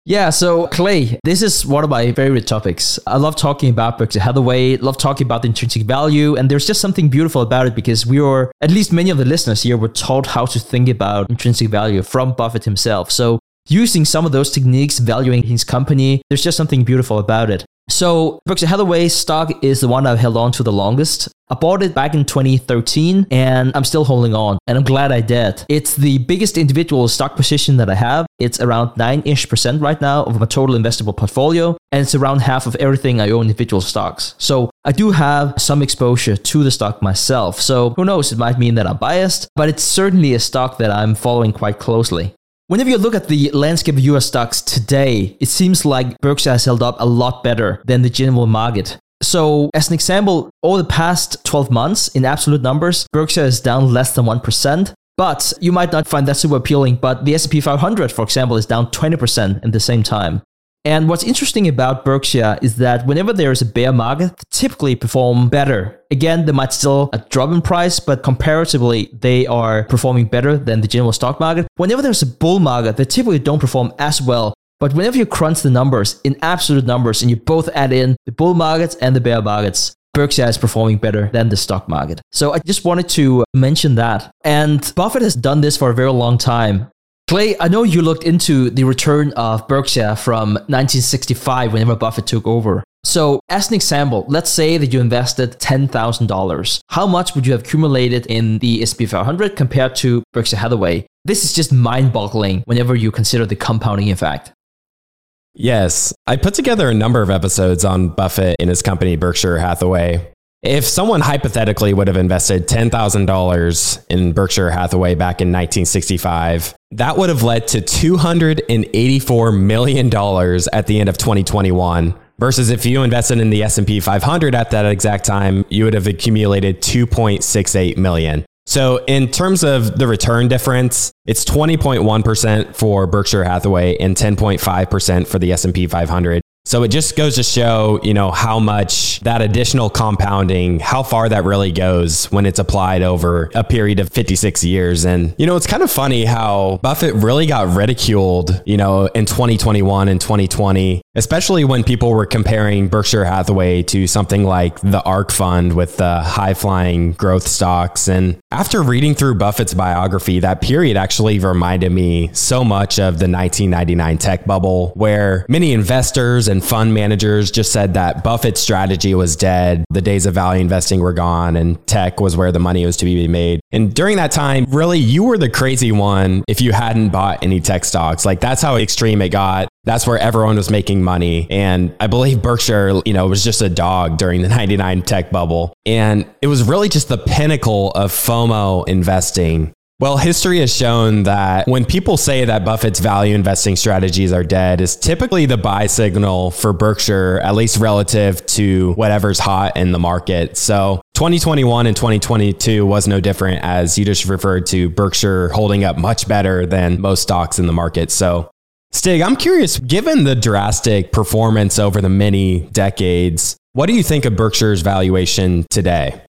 Yeah, so Clay, this is one of my favorite topics. I love talking about Berkshire Hathaway, love talking about the intrinsic value, and there's just something beautiful about it because we were, at least many of the listeners here, were taught how to think about intrinsic value from Buffett himself. So using some of those techniques, valuing his company, there's just something beautiful about it. So Berkshire Hathaway stock is the one I've held on to the longest. I bought it back in 2013 and I'm still holding on and I'm glad I did. It's the biggest individual stock position that I have. It's around 9-ish percent right now of my total investable portfolio and it's around half of everything I own individual stocks. So I do have some exposure to the stock myself. So who knows, it might mean that I'm biased, but it's certainly a stock that I'm following quite closely. Whenever you look at the landscape of US stocks today, it seems like Berkshire has held up a lot better than the general market. So, as an example, over the past 12 months, in absolute numbers, Berkshire is down less than 1%. But you might not find that super appealing, but the S&P 500, for example, is down 20% in the same time. And what's interesting about Berkshire is that whenever there is a bear market, they typically perform better. Again, they might still drop in price, but comparatively, they are performing better than the general stock market. Whenever there's a bull market, they typically don't perform as well. But whenever you crunch the numbers in absolute numbers and you both add in the bull markets and the bear markets, Berkshire is performing better than the stock market. So I just wanted to mention that. And Buffett has done this for a very long time. Clay, I know you looked into the return of Berkshire from 1965 whenever Buffett took over. So, as an example, let's say that you invested $10,000. How much would you have accumulated in the S&P 500 compared to Berkshire Hathaway? This is just mind-boggling whenever you consider the compounding effect. Yes, I put together a number of episodes on Buffett and his company Berkshire Hathaway. If someone hypothetically would have invested $10,000 in Berkshire Hathaway back in 1965, that would have led to $284 million at the end of 2021 versus if you invested in the S&P 500 at that exact time, you would have accumulated 2.68 million. So in terms of the return difference, it's 20.1% for Berkshire Hathaway and 10.5% for the S&P 500. So it just goes to show, you know, how much that additional compounding, how far that really goes when it's applied over a period of 56 years. And, you know, it's kind of funny how Buffett really got ridiculed, you know, in 2021 and 2020, especially when people were comparing Berkshire Hathaway to something like the ARK fund with the high flying growth stocks. And after reading through Buffett's biography, that period actually reminded me so much of the 1999 tech bubble where many investors and fund managers just said that Buffett's strategy was dead. The days of value investing were gone and tech was where the money was to be made. And during that time, really, you were the crazy one if you hadn't bought any tech stocks. Like that's how extreme it got. That's where everyone was making money. And I believe Berkshire, you know, was just a dog during the 99 tech bubble. And it was really just the pinnacle of FOMO investing. Well, history has shown that when people say that Buffett's value investing strategies are dead, is typically the buy signal for Berkshire, at least relative to whatever's hot in the market. So 2021 and 2022 was no different, as you just referred to Berkshire holding up much better than most stocks in the market. So Stig, I'm curious, given the drastic performance over the many decades, what do you think of Berkshire's valuation today?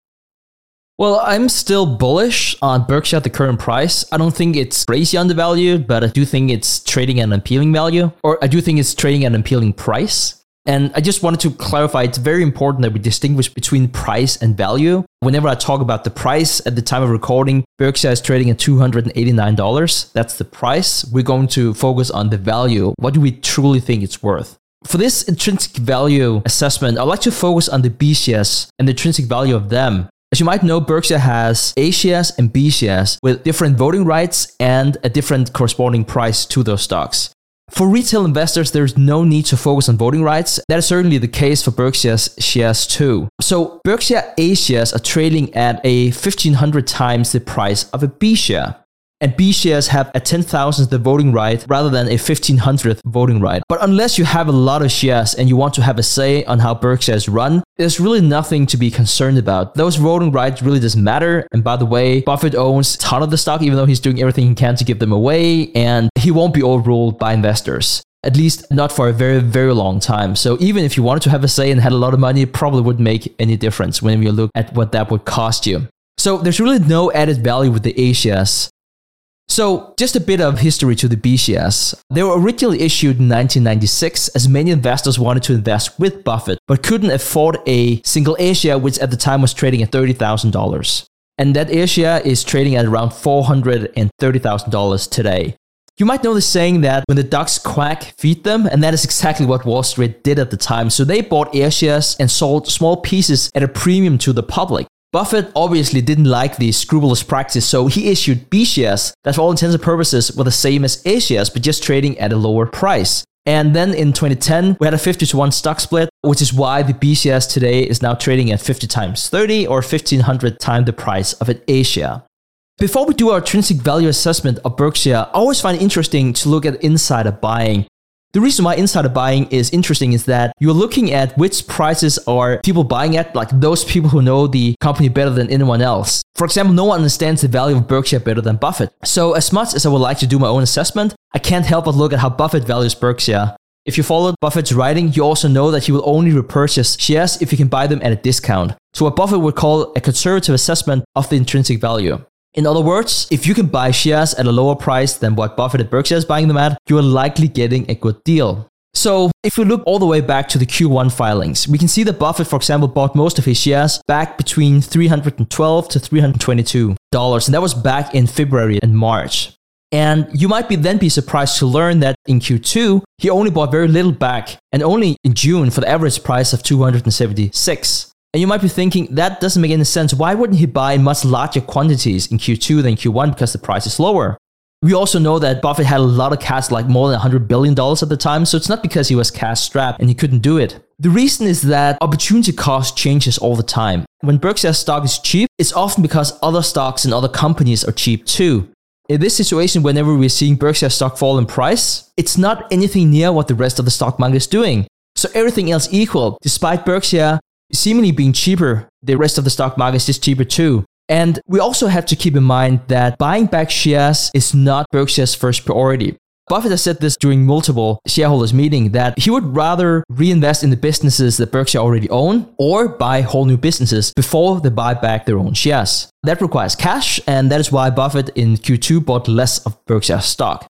Well, I'm still bullish on Berkshire at the current price. I don't think it's crazy undervalued, but I do think it's trading at an appealing value, or I do think it's trading at an appealing price. And I just wanted to clarify it's very important that we distinguish between price and value. Whenever I talk about the price at the time of recording, Berkshire is trading at $289. That's the price. We're going to focus on the value. What do we truly think it's worth? For this intrinsic value assessment, I'd like to focus on the B shares and the intrinsic value of them as you might know, Berkshire has A shares and B shares with different voting rights and a different corresponding price to those stocks. For retail investors, there's no need to focus on voting rights. That is certainly the case for Berkshire's shares too. So Berkshire A shares are trading at a 1500 times the price of a B share and B shares have a 10,000th the voting right rather than a 1500th voting right. But unless you have a lot of shares and you want to have a say on how Berkshire is run, there's really nothing to be concerned about. Those voting rights really doesn't matter. And by the way, Buffett owns a ton of the stock, even though he's doing everything he can to give them away, and he won't be overruled by investors. At least not for a very, very long time. So even if you wanted to have a say and had a lot of money, it probably wouldn't make any difference when you look at what that would cost you. So there's really no added value with the A shares. So, just a bit of history to the BCS. They were originally issued in 1996 as many investors wanted to invest with Buffett but couldn't afford a single A share, which at the time was trading at $30,000. And that A share is trading at around $430,000 today. You might know the saying that when the ducks quack, feed them, and that is exactly what Wall Street did at the time. So they bought Air shares and sold small pieces at a premium to the public. Buffett obviously didn't like the scrupulous practice, so he issued B shares that, for all intents and purposes, were the same as A shares, but just trading at a lower price. And then in 2010, we had a 50 to 1 stock split, which is why the B shares today is now trading at 50 times 30 or 1500 times the price of an A share. Before we do our intrinsic value assessment of Berkshire, I always find it interesting to look at insider buying. The reason why insider buying is interesting is that you're looking at which prices are people buying at, like those people who know the company better than anyone else. For example, no one understands the value of Berkshire better than Buffett. So, as much as I would like to do my own assessment, I can't help but look at how Buffett values Berkshire. If you followed Buffett's writing, you also know that he will only repurchase shares if you can buy them at a discount. So, what Buffett would call a conservative assessment of the intrinsic value. In other words, if you can buy shares at a lower price than what Buffett and Berkshire is buying them at, you are likely getting a good deal. So, if we look all the way back to the Q1 filings, we can see that Buffett, for example, bought most of his shares back between 312 to 322 dollars, and that was back in February and March. And you might be then be surprised to learn that in Q2, he only bought very little back, and only in June for the average price of 276. And you might be thinking, that doesn't make any sense. Why wouldn't he buy much larger quantities in Q2 than Q1 because the price is lower? We also know that Buffett had a lot of cash, like more than $100 billion at the time, so it's not because he was cash strapped and he couldn't do it. The reason is that opportunity cost changes all the time. When Berkshire stock is cheap, it's often because other stocks and other companies are cheap too. In this situation, whenever we're seeing Berkshire stock fall in price, it's not anything near what the rest of the stock market is doing. So everything else equal, despite Berkshire seemingly being cheaper, the rest of the stock market is cheaper too. And we also have to keep in mind that buying back shares is not Berkshire's first priority. Buffett has said this during multiple shareholders meeting that he would rather reinvest in the businesses that Berkshire already own or buy whole new businesses before they buy back their own shares. That requires cash, and that is why Buffett in Q2 bought less of Berkshire stock.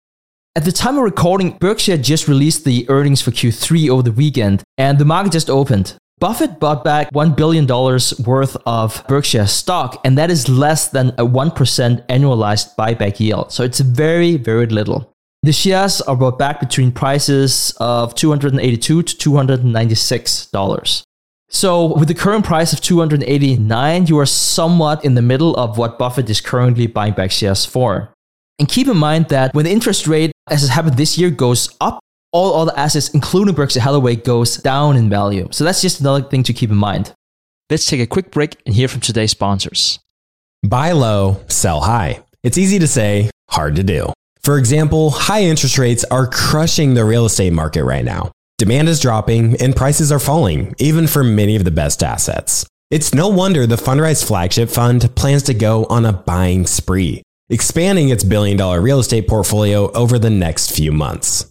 At the time of recording, Berkshire just released the earnings for Q3 over the weekend, and the market just opened. Buffett bought back $1 billion worth of Berkshire stock, and that is less than a 1% annualized buyback yield. So it's very, very little. The shares are bought back between prices of 282 to $296. So with the current price of 289, you are somewhat in the middle of what Buffett is currently buying back shares for. And keep in mind that when the interest rate, as has happened this year, goes up, all other assets, including Berkshire Hathaway, goes down in value. So that's just another thing to keep in mind. Let's take a quick break and hear from today's sponsors. Buy low, sell high. It's easy to say, hard to do. For example, high interest rates are crushing the real estate market right now. Demand is dropping and prices are falling, even for many of the best assets. It's no wonder the Fundrise flagship fund plans to go on a buying spree, expanding its billion dollar real estate portfolio over the next few months.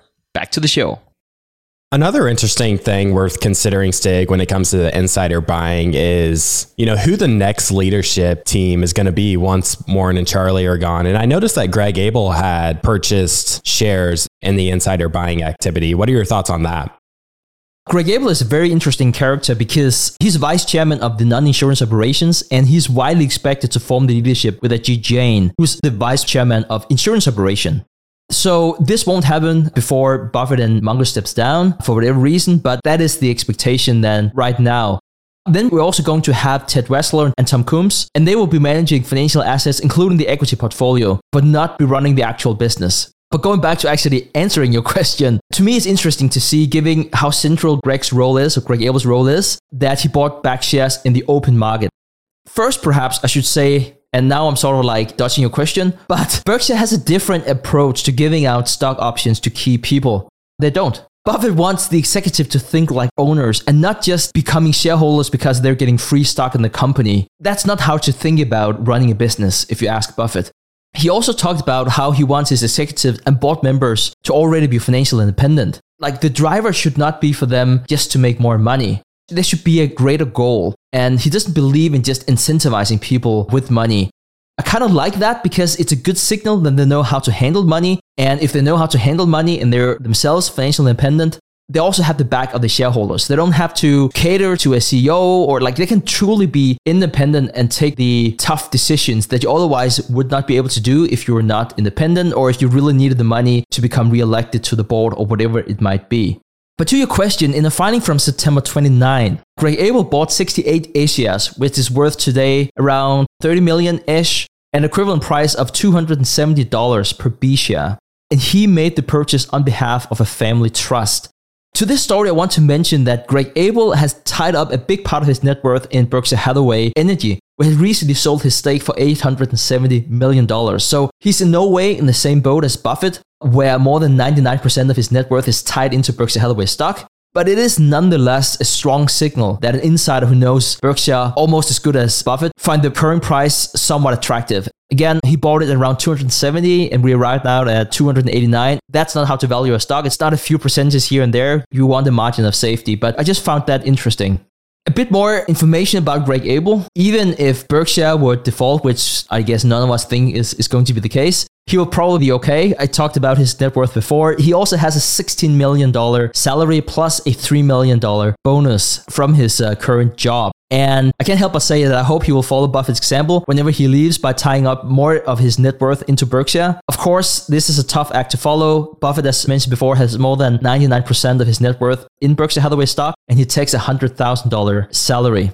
back to the show. Another interesting thing worth considering, Stig, when it comes to the insider buying is, you know, who the next leadership team is going to be once Warren and Charlie are gone. And I noticed that Greg Abel had purchased shares in the insider buying activity. What are your thoughts on that? Greg Abel is a very interesting character because he's vice chairman of the non-insurance operations and he's widely expected to form the leadership with Ajit Jain, who's the vice chairman of insurance operation. So this won't happen before Buffett and Munger steps down for whatever reason, but that is the expectation then right now. Then we're also going to have Ted Weschler and Todd Combs, and they will be managing financial assets, including the equity portfolio, but not be running the actual business. But going back to actually answering your question, to me, it's interesting to see, given how central Greg's role is, or Greg Abel's role is, that he bought back shares in the open market. First, perhaps I should say and now I'm sort of like dodging your question, but Berkshire has a different approach to giving out stock options to key people. They don't. Buffett wants the executive to think like owners and not just becoming shareholders because they're getting free stock in the company. That's not how to think about running a business, if you ask Buffett. He also talked about how he wants his executives and board members to already be financially independent. Like the driver should not be for them just to make more money there should be a greater goal. And he doesn't believe in just incentivizing people with money. I kind of like that because it's a good signal that they know how to handle money. And if they know how to handle money and they're themselves financially independent, they also have the back of the shareholders. They don't have to cater to a CEO or like they can truly be independent and take the tough decisions that you otherwise would not be able to do if you were not independent or if you really needed the money to become re-elected to the board or whatever it might be. But to your question, in a filing from September 29, Greg Abel bought 68 A shares, which is worth today around 30 million ish, an equivalent price of $270 per B share. And he made the purchase on behalf of a family trust. To this story, I want to mention that Greg Abel has tied up a big part of his net worth in Berkshire Hathaway Energy, where he recently sold his stake for $870 million. So he's in no way in the same boat as Buffett, where more than 99% of his net worth is tied into Berkshire Hathaway stock. But it is nonetheless a strong signal that an insider who knows Berkshire almost as good as Buffett find the current price somewhat attractive. Again, he bought it at around 270 and we arrived now at 289. That's not how to value a stock. It's not a few percentages here and there. You want a margin of safety, but I just found that interesting. A bit more information about Greg Abel. Even if Berkshire would default, which I guess none of us think is, is going to be the case, he will probably be okay. I talked about his net worth before. He also has a $16 million salary plus a $3 million bonus from his uh, current job. And I can't help but say that I hope he will follow Buffett's example whenever he leaves by tying up more of his net worth into Berkshire. Of course, this is a tough act to follow. Buffett, as mentioned before, has more than 99% of his net worth in Berkshire Hathaway stock, and he takes a $100,000 salary.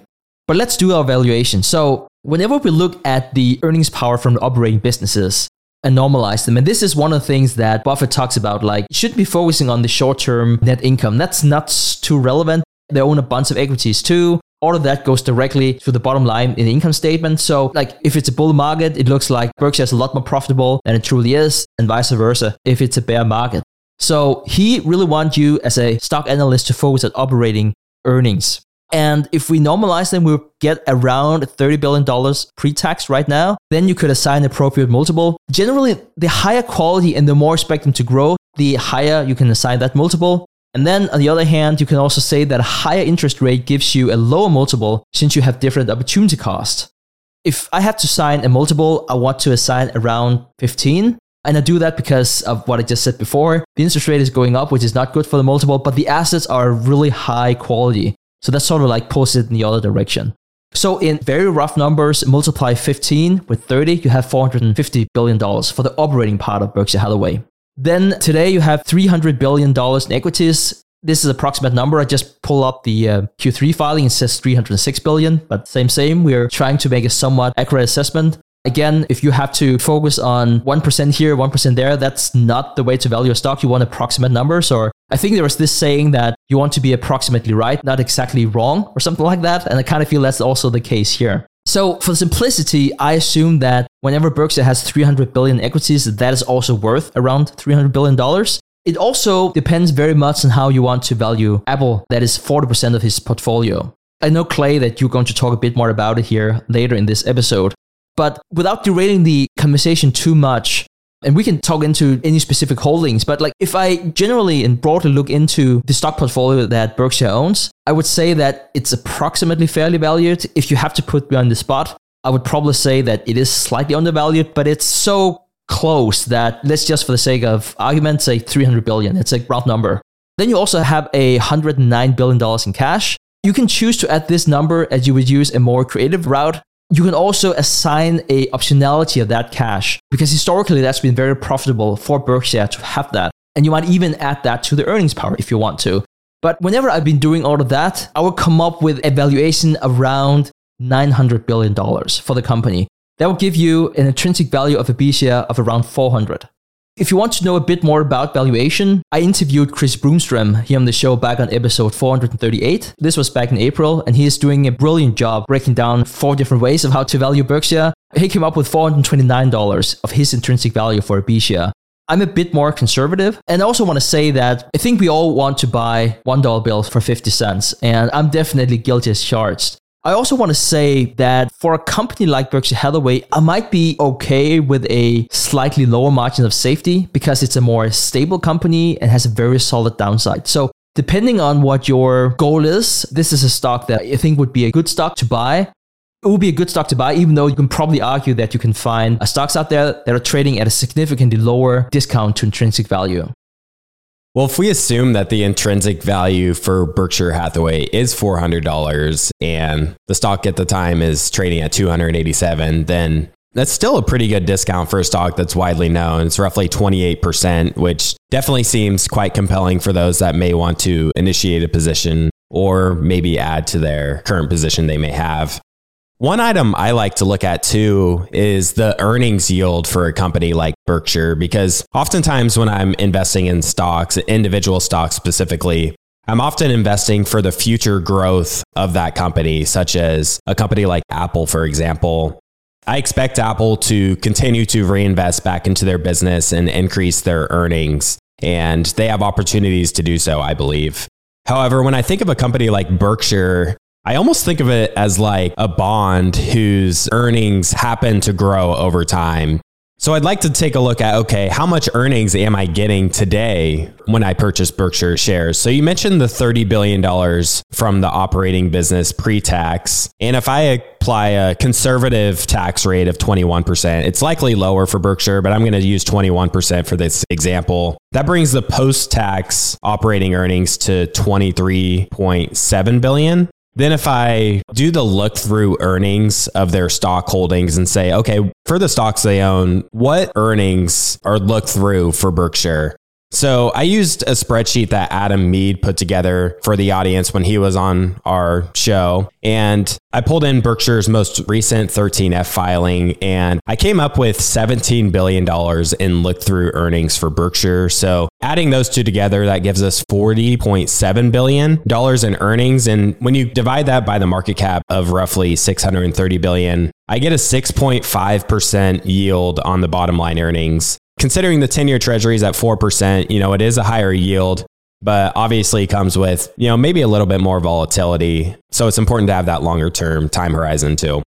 But let's do our valuation. So, whenever we look at the earnings power from the operating businesses, and normalize them. And this is one of the things that Buffett talks about. Like, should be focusing on the short term net income. That's not too relevant. They own a bunch of equities too. all of that goes directly to the bottom line in the income statement. So, like, if it's a bull market, it looks like Berkshire is a lot more profitable than it truly is, and vice versa if it's a bear market. So, he really wants you as a stock analyst to focus on operating earnings. And if we normalize them, we'll get around $30 billion pre tax right now. Then you could assign appropriate multiple. Generally, the higher quality and the more expect them to grow, the higher you can assign that multiple. And then on the other hand, you can also say that a higher interest rate gives you a lower multiple since you have different opportunity cost. If I have to assign a multiple, I want to assign around 15. And I do that because of what I just said before. The interest rate is going up, which is not good for the multiple, but the assets are really high quality. So that's sort of like posted in the other direction. So in very rough numbers, multiply 15 with 30, you have $450 billion for the operating part of Berkshire Hathaway. Then today you have $300 billion in equities. This is approximate number. I just pull up the uh, Q3 filing. It says 306 billion, but same, same. We're trying to make a somewhat accurate assessment. Again, if you have to focus on 1% here, 1% there, that's not the way to value a stock. You want approximate numbers, or I think there was this saying that you want to be approximately right, not exactly wrong, or something like that. And I kind of feel that's also the case here. So for simplicity, I assume that whenever Berkshire has 300 billion equities, that is also worth around 300 billion dollars. It also depends very much on how you want to value Apple, that is 40% of his portfolio. I know, Clay, that you're going to talk a bit more about it here later in this episode. But without derailing the conversation too much, and we can talk into any specific holdings, but like if I generally and broadly look into the stock portfolio that Berkshire owns, I would say that it's approximately fairly valued. If you have to put me on the spot, I would probably say that it is slightly undervalued, but it's so close that let's just for the sake of argument say 300 billion. It's a round number. Then you also have a $109 billion in cash. You can choose to add this number as you would use a more creative route you can also assign a optionality of that cash because historically that's been very profitable for Berkshire to have that. And you might even add that to the earnings power if you want to. But whenever I've been doing all of that, I would come up with a valuation around $900 billion for the company. That will give you an intrinsic value of a B share of around 400. If you want to know a bit more about valuation, I interviewed Chris Bloomstran here on the show back on episode 438. This was back in April, and he is doing a brilliant job breaking down four different ways of how to value Berkshire. He came up with $429 of his intrinsic value for a B share. I'm a bit more conservative. And I also want to say that I think we all want to buy $1 bills for 50 cents, and I'm definitely guilty as charged. I also want to say that for a company like Berkshire Hathaway, I might be okay with a slightly lower margin of safety because it's a more stable company and has a very solid downside. So depending on what your goal is, this is a stock that I think would be a good stock to buy. It would be a good stock to buy, even though you can probably argue that you can find stocks out there that are trading at a significantly lower discount to intrinsic value. Well, if we assume that the intrinsic value for Berkshire Hathaway is $400 and the stock at the time is trading at 287, then that's still a pretty good discount for a stock that's widely known. It's roughly 28%, which definitely seems quite compelling for those that may want to initiate a position or maybe add to their current position they may have. One item I like to look at too is the earnings yield for a company like Berkshire, because oftentimes when I'm investing in stocks, individual stocks specifically, I'm often investing for the future growth of that company, such as a company like Apple, for example. I expect Apple to continue to reinvest back into their business and increase their earnings, and they have opportunities to do so, I believe. However, when I think of a company like Berkshire, I almost think of it as like a bond whose earnings happen to grow over time. So I'd like to take a look at okay, how much earnings am I getting today when I purchase Berkshire shares? So you mentioned the $30 billion from the operating business pre tax. And if I apply a conservative tax rate of 21%, it's likely lower for Berkshire, but I'm going to use 21% for this example. That brings the post tax operating earnings to 23.7 billion. Then, if I do the look through earnings of their stock holdings and say, okay, for the stocks they own, what earnings are looked through for Berkshire? So I used a spreadsheet that Adam Mead put together for the audience when he was on our show. And I pulled in Berkshire's most recent 13F filing and I came up with $17 billion in look through earnings for Berkshire. So adding those two together, that gives us $40.7 billion in earnings. And when you divide that by the market cap of roughly 630 billion, I get a 6.5% yield on the bottom line earnings considering the 10 year treasuries at 4%, you know, it is a higher yield, but obviously comes with, you know, maybe a little bit more volatility. So it's important to have that longer term time horizon too.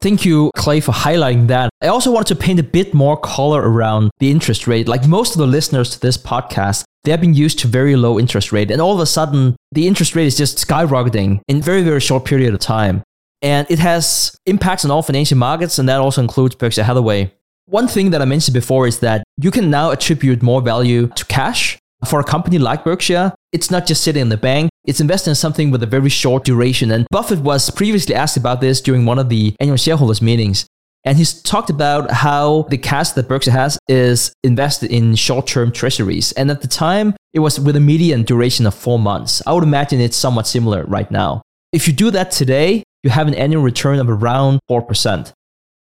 Thank you, Clay, for highlighting that. I also wanted to paint a bit more color around the interest rate. Like most of the listeners to this podcast, they have been used to very low interest rate. And all of a sudden, the interest rate is just skyrocketing in very, very short period of time. And it has impacts on all financial markets, and that also includes Berkshire Hathaway. One thing that I mentioned before is that you can now attribute more value to cash. For a company like Berkshire, it's not just sitting in the bank, it's invested in something with a very short duration. And Buffett was previously asked about this during one of the annual shareholders meetings. And he's talked about how the cash that Berkshire has is invested in short term treasuries. And at the time, it was with a median duration of four months. I would imagine it's somewhat similar right now. If you do that today, you have an annual return of around 4%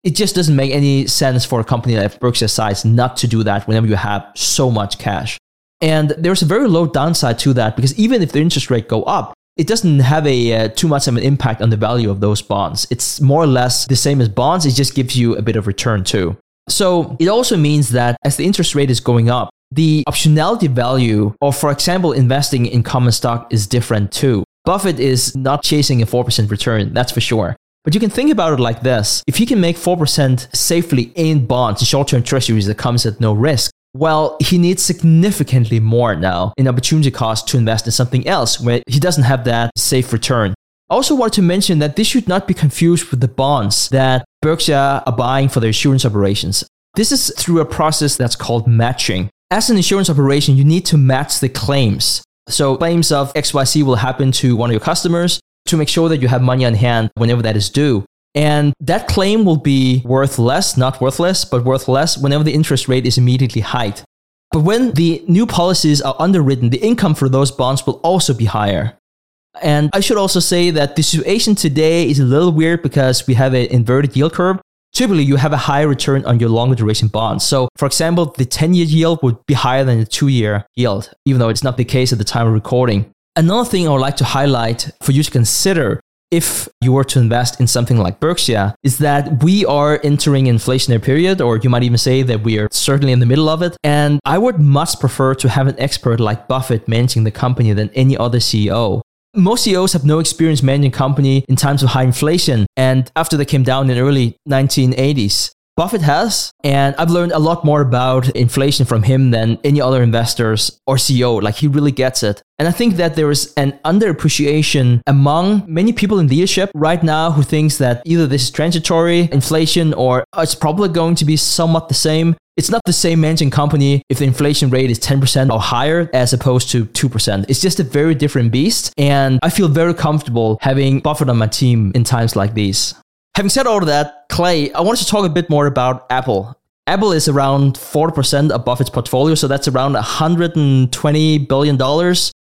it just doesn't make any sense for a company like Berkshire size not to do that whenever you have so much cash. And there's a very low downside to that because even if the interest rate go up, it doesn't have a uh, too much of an impact on the value of those bonds. It's more or less the same as bonds. It just gives you a bit of return too. So it also means that as the interest rate is going up, the optionality value, or for example, investing in common stock is different too. Buffett is not chasing a 4% return, that's for sure. But you can think about it like this. If he can make 4% safely in bonds, short-term treasuries that comes at no risk, well, he needs significantly more now in opportunity cost to invest in something else where he doesn't have that safe return. I also want to mention that this should not be confused with the bonds that Berkshire are buying for their insurance operations. This is through a process that's called matching. As an insurance operation, you need to match the claims. So claims of XYC will happen to one of your customers to make sure that you have money on hand whenever that is due. And that claim will be worth less, not worthless, but worth less whenever the interest rate is immediately hiked. But when the new policies are underwritten, the income for those bonds will also be higher. And I should also say that the situation today is a little weird because we have an inverted yield curve. Typically, you have a higher return on your longer duration bonds. So, for example, the 10 year yield would be higher than the two year yield, even though it's not the case at the time of recording. Another thing I would like to highlight for you to consider if you were to invest in something like Berkshire is that we are entering an inflationary period, or you might even say that we are certainly in the middle of it. And I would much prefer to have an expert like Buffett managing the company than any other CEO. Most CEOs have no experience managing a company in times of high inflation. And after they came down in early 1980s, Buffett has. And I've learned a lot more about inflation from him than any other investors or CEO. Like he really gets it. And I think that there is an underappreciation among many people in leadership right now who thinks that either this is transitory inflation or oh, it's probably going to be somewhat the same. It's not the same managing company if the inflation rate is 10% or higher as opposed to 2%. It's just a very different beast. And I feel very comfortable having Buffett on my team in times like these. Having said all of that, Clay, I wanted to talk a bit more about Apple. Apple is around 4% above its portfolio, so that's around $120 billion.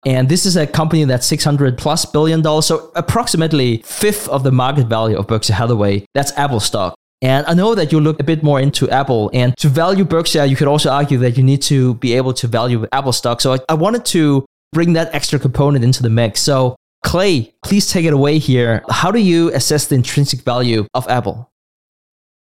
And this is a company that's 600 plus billion dollars, so approximately fifth of the market value of Berkshire Hathaway. That's Apple stock. And I know that you look a bit more into Apple. And to value Berkshire, you could also argue that you need to be able to value Apple stock. So I, I wanted to bring that extra component into the mix. So Clay, please take it away here. How do you assess the intrinsic value of Apple?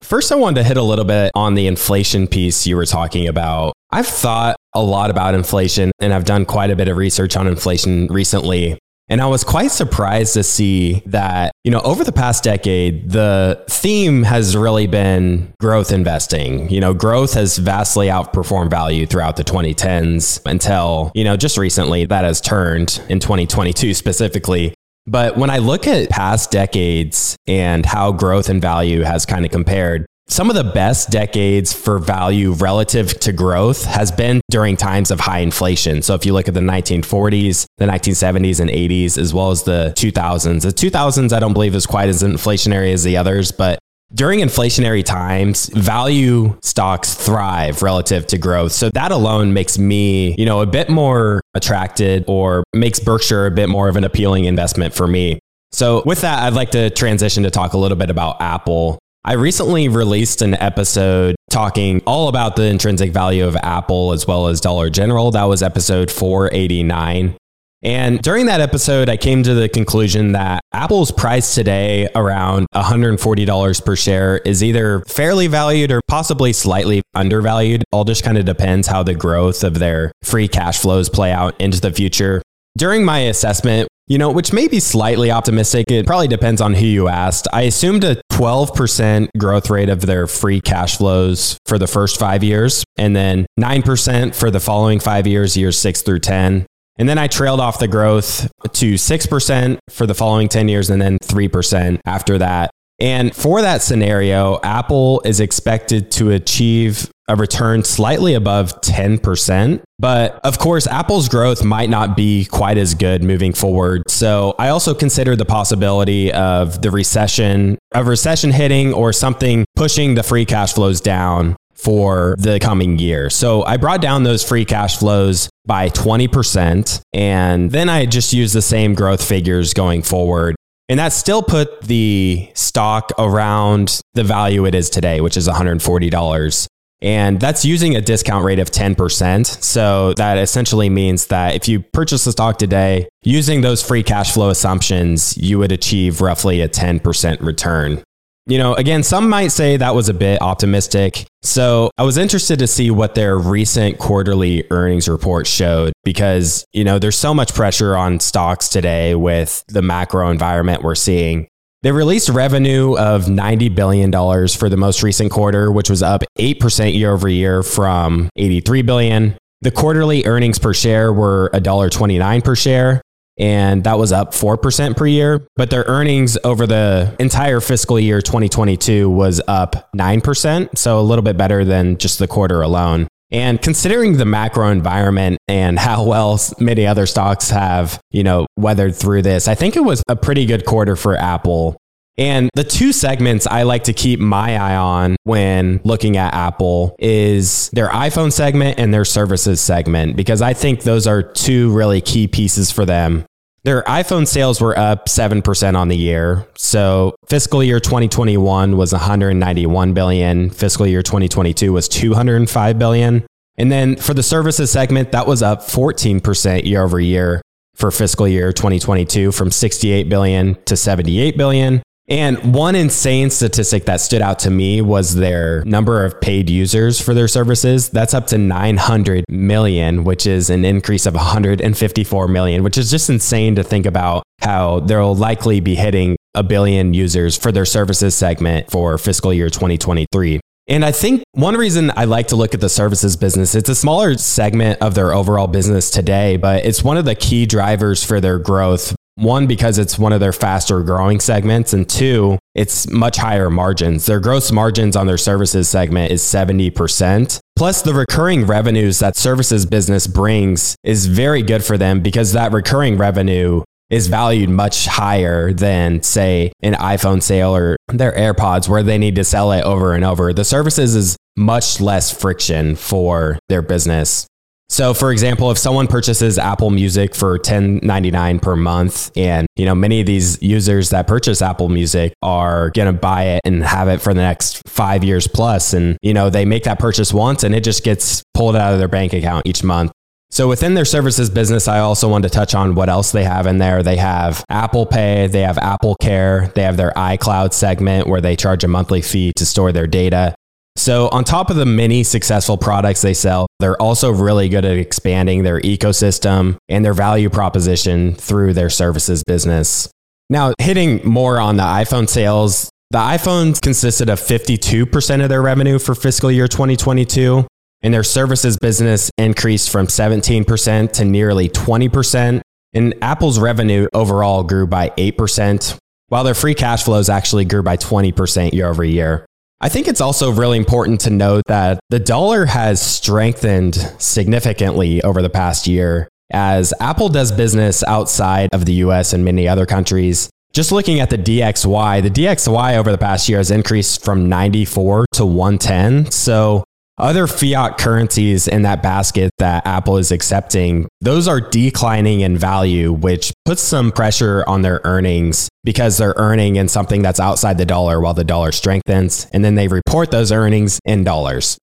First, I wanted to hit a little bit on the inflation piece you were talking about. I've thought a lot about inflation and I've done quite a bit of research on inflation recently. And I was quite surprised to see that, you know, over the past decade, the theme has really been growth investing. You know, growth has vastly outperformed value throughout the 2010s until, you know, just recently that has turned in 2022 specifically. But when I look at past decades and how growth and value has kind of compared, some of the best decades for value relative to growth has been during times of high inflation. So if you look at the 1940s, the 1970s and 80s, as well as the 2000s, the 2000s I don't believe is quite as inflationary as the others, but during inflationary times, value stocks thrive relative to growth. So that alone makes me, you know, a bit more attracted or makes Berkshire a bit more of an appealing investment for me. So with that, I'd like to transition to talk a little bit about Apple. I recently released an episode talking all about the intrinsic value of Apple as well as Dollar General. That was episode 489. And during that episode, I came to the conclusion that Apple's price today, around $140 per share, is either fairly valued or possibly slightly undervalued. All just kind of depends how the growth of their free cash flows play out into the future. During my assessment, you know, which may be slightly optimistic. It probably depends on who you asked. I assumed a 12% growth rate of their free cash flows for the first five years, and then 9% for the following five years, years six through 10. And then I trailed off the growth to 6% for the following 10 years and then 3% after that. And for that scenario, Apple is expected to achieve a return slightly above 10%. But of course, Apple's growth might not be quite as good moving forward. So I also consider the possibility of the recession, of recession hitting or something pushing the free cash flows down for the coming year. So I brought down those free cash flows by 20%. And then I just used the same growth figures going forward. And that still put the stock around the value it is today, which is $140. And that's using a discount rate of 10%. So that essentially means that if you purchase the stock today, using those free cash flow assumptions, you would achieve roughly a 10% return. You know, again, some might say that was a bit optimistic. So I was interested to see what their recent quarterly earnings report showed because, you know, there's so much pressure on stocks today with the macro environment we're seeing. They released revenue of $90 billion for the most recent quarter, which was up 8% year over year from 83 billion. The quarterly earnings per share were $1.29 per share, and that was up 4% per year. But their earnings over the entire fiscal year 2022 was up 9%, so a little bit better than just the quarter alone. And considering the macro environment and how well many other stocks have, you know, weathered through this, I think it was a pretty good quarter for Apple. And the two segments I like to keep my eye on when looking at Apple is their iPhone segment and their services segment, because I think those are two really key pieces for them their iPhone sales were up 7% on the year. So fiscal year 2021 was 191 billion, fiscal year 2022 was 205 billion. And then for the services segment, that was up 14% year over year for fiscal year 2022 from 68 billion to 78 billion. And one insane statistic that stood out to me was their number of paid users for their services. That's up to 900 million, which is an increase of 154 million, which is just insane to think about how they'll likely be hitting a billion users for their services segment for fiscal year 2023. And I think one reason I like to look at the services business, it's a smaller segment of their overall business today, but it's one of the key drivers for their growth one, because it's one of their faster growing segments. And two, it's much higher margins. Their gross margins on their services segment is 70%. Plus, the recurring revenues that services business brings is very good for them because that recurring revenue is valued much higher than, say, an iPhone sale or their AirPods, where they need to sell it over and over. The services is much less friction for their business. So for example, if someone purchases Apple Music for $10.99 per month and, you know, many of these users that purchase Apple Music are going to buy it and have it for the next 5 years plus and, you know, they make that purchase once and it just gets pulled out of their bank account each month. So within their services business, I also want to touch on what else they have in there. They have Apple Pay, they have Apple Care, they have their iCloud segment where they charge a monthly fee to store their data. So, on top of the many successful products they sell, they're also really good at expanding their ecosystem and their value proposition through their services business. Now, hitting more on the iPhone sales, the iPhones consisted of 52% of their revenue for fiscal year 2022, and their services business increased from 17% to nearly 20%. And Apple's revenue overall grew by 8%, while their free cash flows actually grew by 20% year over year. I think it's also really important to note that the dollar has strengthened significantly over the past year as Apple does business outside of the US and many other countries. just looking at the DXY, the DXY over the past year has increased from 94 to 110. So other fiat currencies in that basket that Apple is accepting, those are declining in value, which puts some pressure on their earnings because they're earning in something that's outside the dollar while the dollar strengthens. And then they report those earnings in dollars.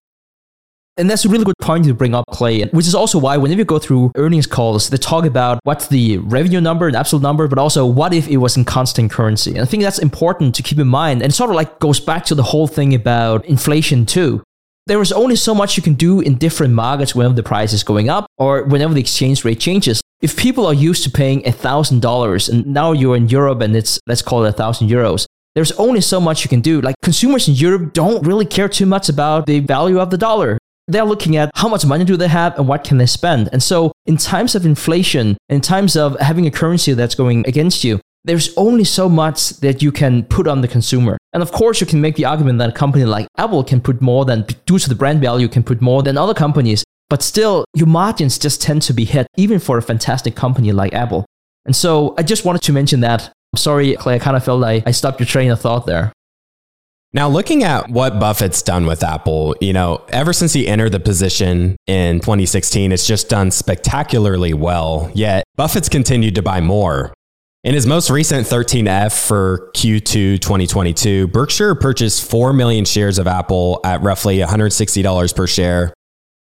And that's a really good point to bring up, Clay, which is also why whenever you go through earnings calls, they talk about what's the revenue number, an absolute number, but also what if it was in constant currency. And I think that's important to keep in mind. And sort of like goes back to the whole thing about inflation too. There is only so much you can do in different markets whenever the price is going up or whenever the exchange rate changes. If people are used to paying $1,000 and now you're in Europe and it's, let's call it 1,000 euros, there's only so much you can do. Like consumers in Europe don't really care too much about the value of the dollar they're looking at how much money do they have and what can they spend. And so in times of inflation, in times of having a currency that's going against you, there's only so much that you can put on the consumer. And of course, you can make the argument that a company like Apple can put more than, due to the brand value, can put more than other companies. But still, your margins just tend to be hit, even for a fantastic company like Apple. And so I just wanted to mention that. I'm sorry, Clay, I kind of felt like I stopped your train of thought there. Now, looking at what Buffett's done with Apple, you know, ever since he entered the position in 2016, it's just done spectacularly well. Yet, Buffett's continued to buy more. In his most recent 13F for Q2 2022, Berkshire purchased 4 million shares of Apple at roughly $160 per share,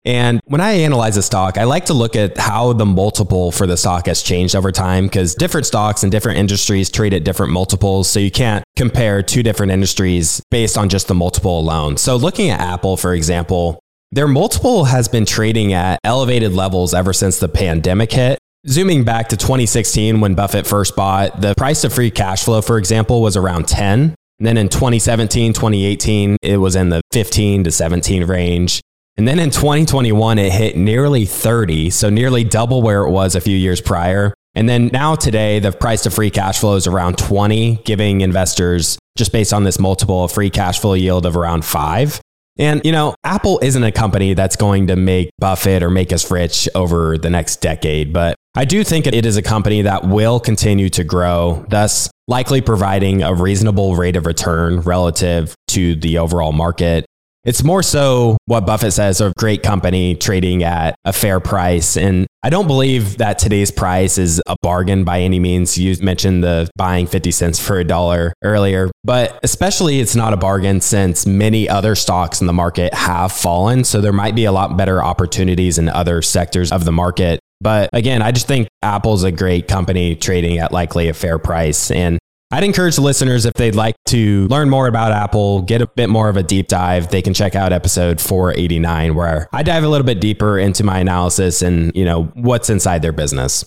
and when I analyze a stock, I like to look at how the multiple for the stock has changed over time because different stocks and different industries trade at different multiples. So you can't compare two different industries based on just the multiple alone. So looking at Apple, for example, their multiple has been trading at elevated levels ever since the pandemic hit. Zooming back to 2016 when Buffett first bought, the price of free cash flow, for example, was around 10. And then in 2017, 2018, it was in the 15 to 17 range. And then in 2021, it hit nearly 30, so nearly double where it was a few years prior. And then now today, the price to free cash flow is around 20, giving investors, just based on this multiple, a free cash flow yield of around five. And, you know, Apple isn't a company that's going to make Buffett or make us rich over the next decade, but I do think it is a company that will continue to grow, thus likely providing a reasonable rate of return relative to the overall market. It's more so what Buffett says a great company trading at a fair price. And I don't believe that today's price is a bargain by any means. You mentioned the buying 50 cents for a dollar earlier, but especially it's not a bargain since many other stocks in the market have fallen. So there might be a lot better opportunities in other sectors of the market. But again, I just think Apple's a great company trading at likely a fair price. And I'd encourage listeners if they'd like to learn more about Apple, get a bit more of a deep dive, they can check out episode 489 where I dive a little bit deeper into my analysis and, you know, what's inside their business.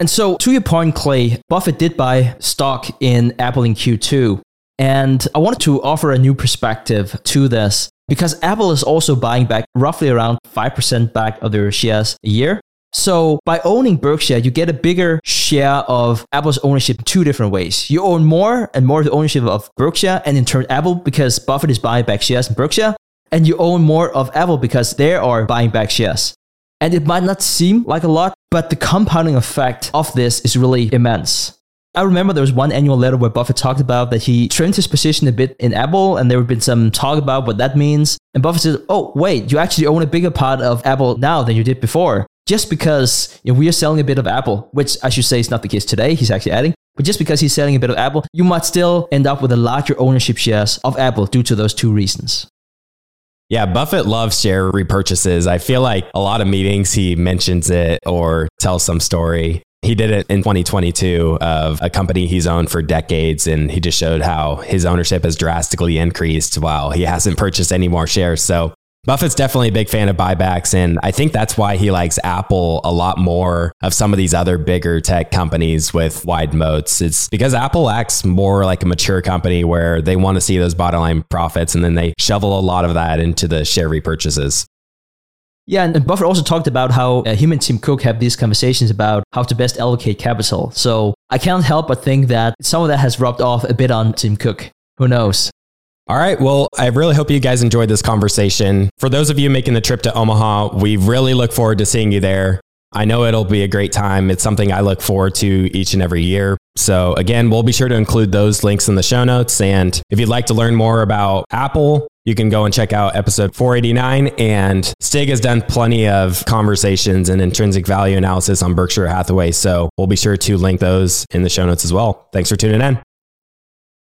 And so to your point, Clay, Buffett did buy stock in Apple in Q2. And I wanted to offer a new perspective to this because Apple is also buying back roughly around 5% back of their shares a year. So by owning Berkshire, you get a bigger share of Apple's ownership in two different ways. You own more and more of the ownership of Berkshire, and in turn Apple because Buffett is buying back shares in Berkshire, and you own more of Apple because they are buying back shares. And it might not seem like a lot, but the compounding effect of this is really immense. I remember there was one annual letter where Buffett talked about that he trimmed his position a bit in Apple, and there had been some talk about what that means. And Buffett said, Oh, wait, you actually own a bigger part of Apple now than you did before just because you know, we are selling a bit of Apple, which I should say is not the case today, he's actually adding, but just because he's selling a bit of Apple, you might still end up with a larger ownership shares of Apple due to those two reasons. Yeah, Buffett loves share repurchases. I feel like a lot of meetings he mentions it or tells some story. He did it in 2022 of a company he's owned for decades, and he just showed how his ownership has drastically increased while he hasn't purchased any more shares. So Buffett's definitely a big fan of buybacks. And I think that's why he likes Apple a lot more of some of these other bigger tech companies with wide moats. It's because Apple acts more like a mature company where they want to see those bottom line profits and then they shovel a lot of that into the share repurchases. Yeah, and Buffett also talked about how uh, him and Tim Cook have these conversations about how to best allocate capital. So I can't help but think that some of that has rubbed off a bit on Tim Cook. Who knows? All right. Well, I really hope you guys enjoyed this conversation. For those of you making the trip to Omaha, we really look forward to seeing you there. I know it'll be a great time. It's something I look forward to each and every year. So, again, we'll be sure to include those links in the show notes. And if you'd like to learn more about Apple, you can go and check out episode 489. And Stig has done plenty of conversations and intrinsic value analysis on Berkshire Hathaway. So, we'll be sure to link those in the show notes as well. Thanks for tuning in.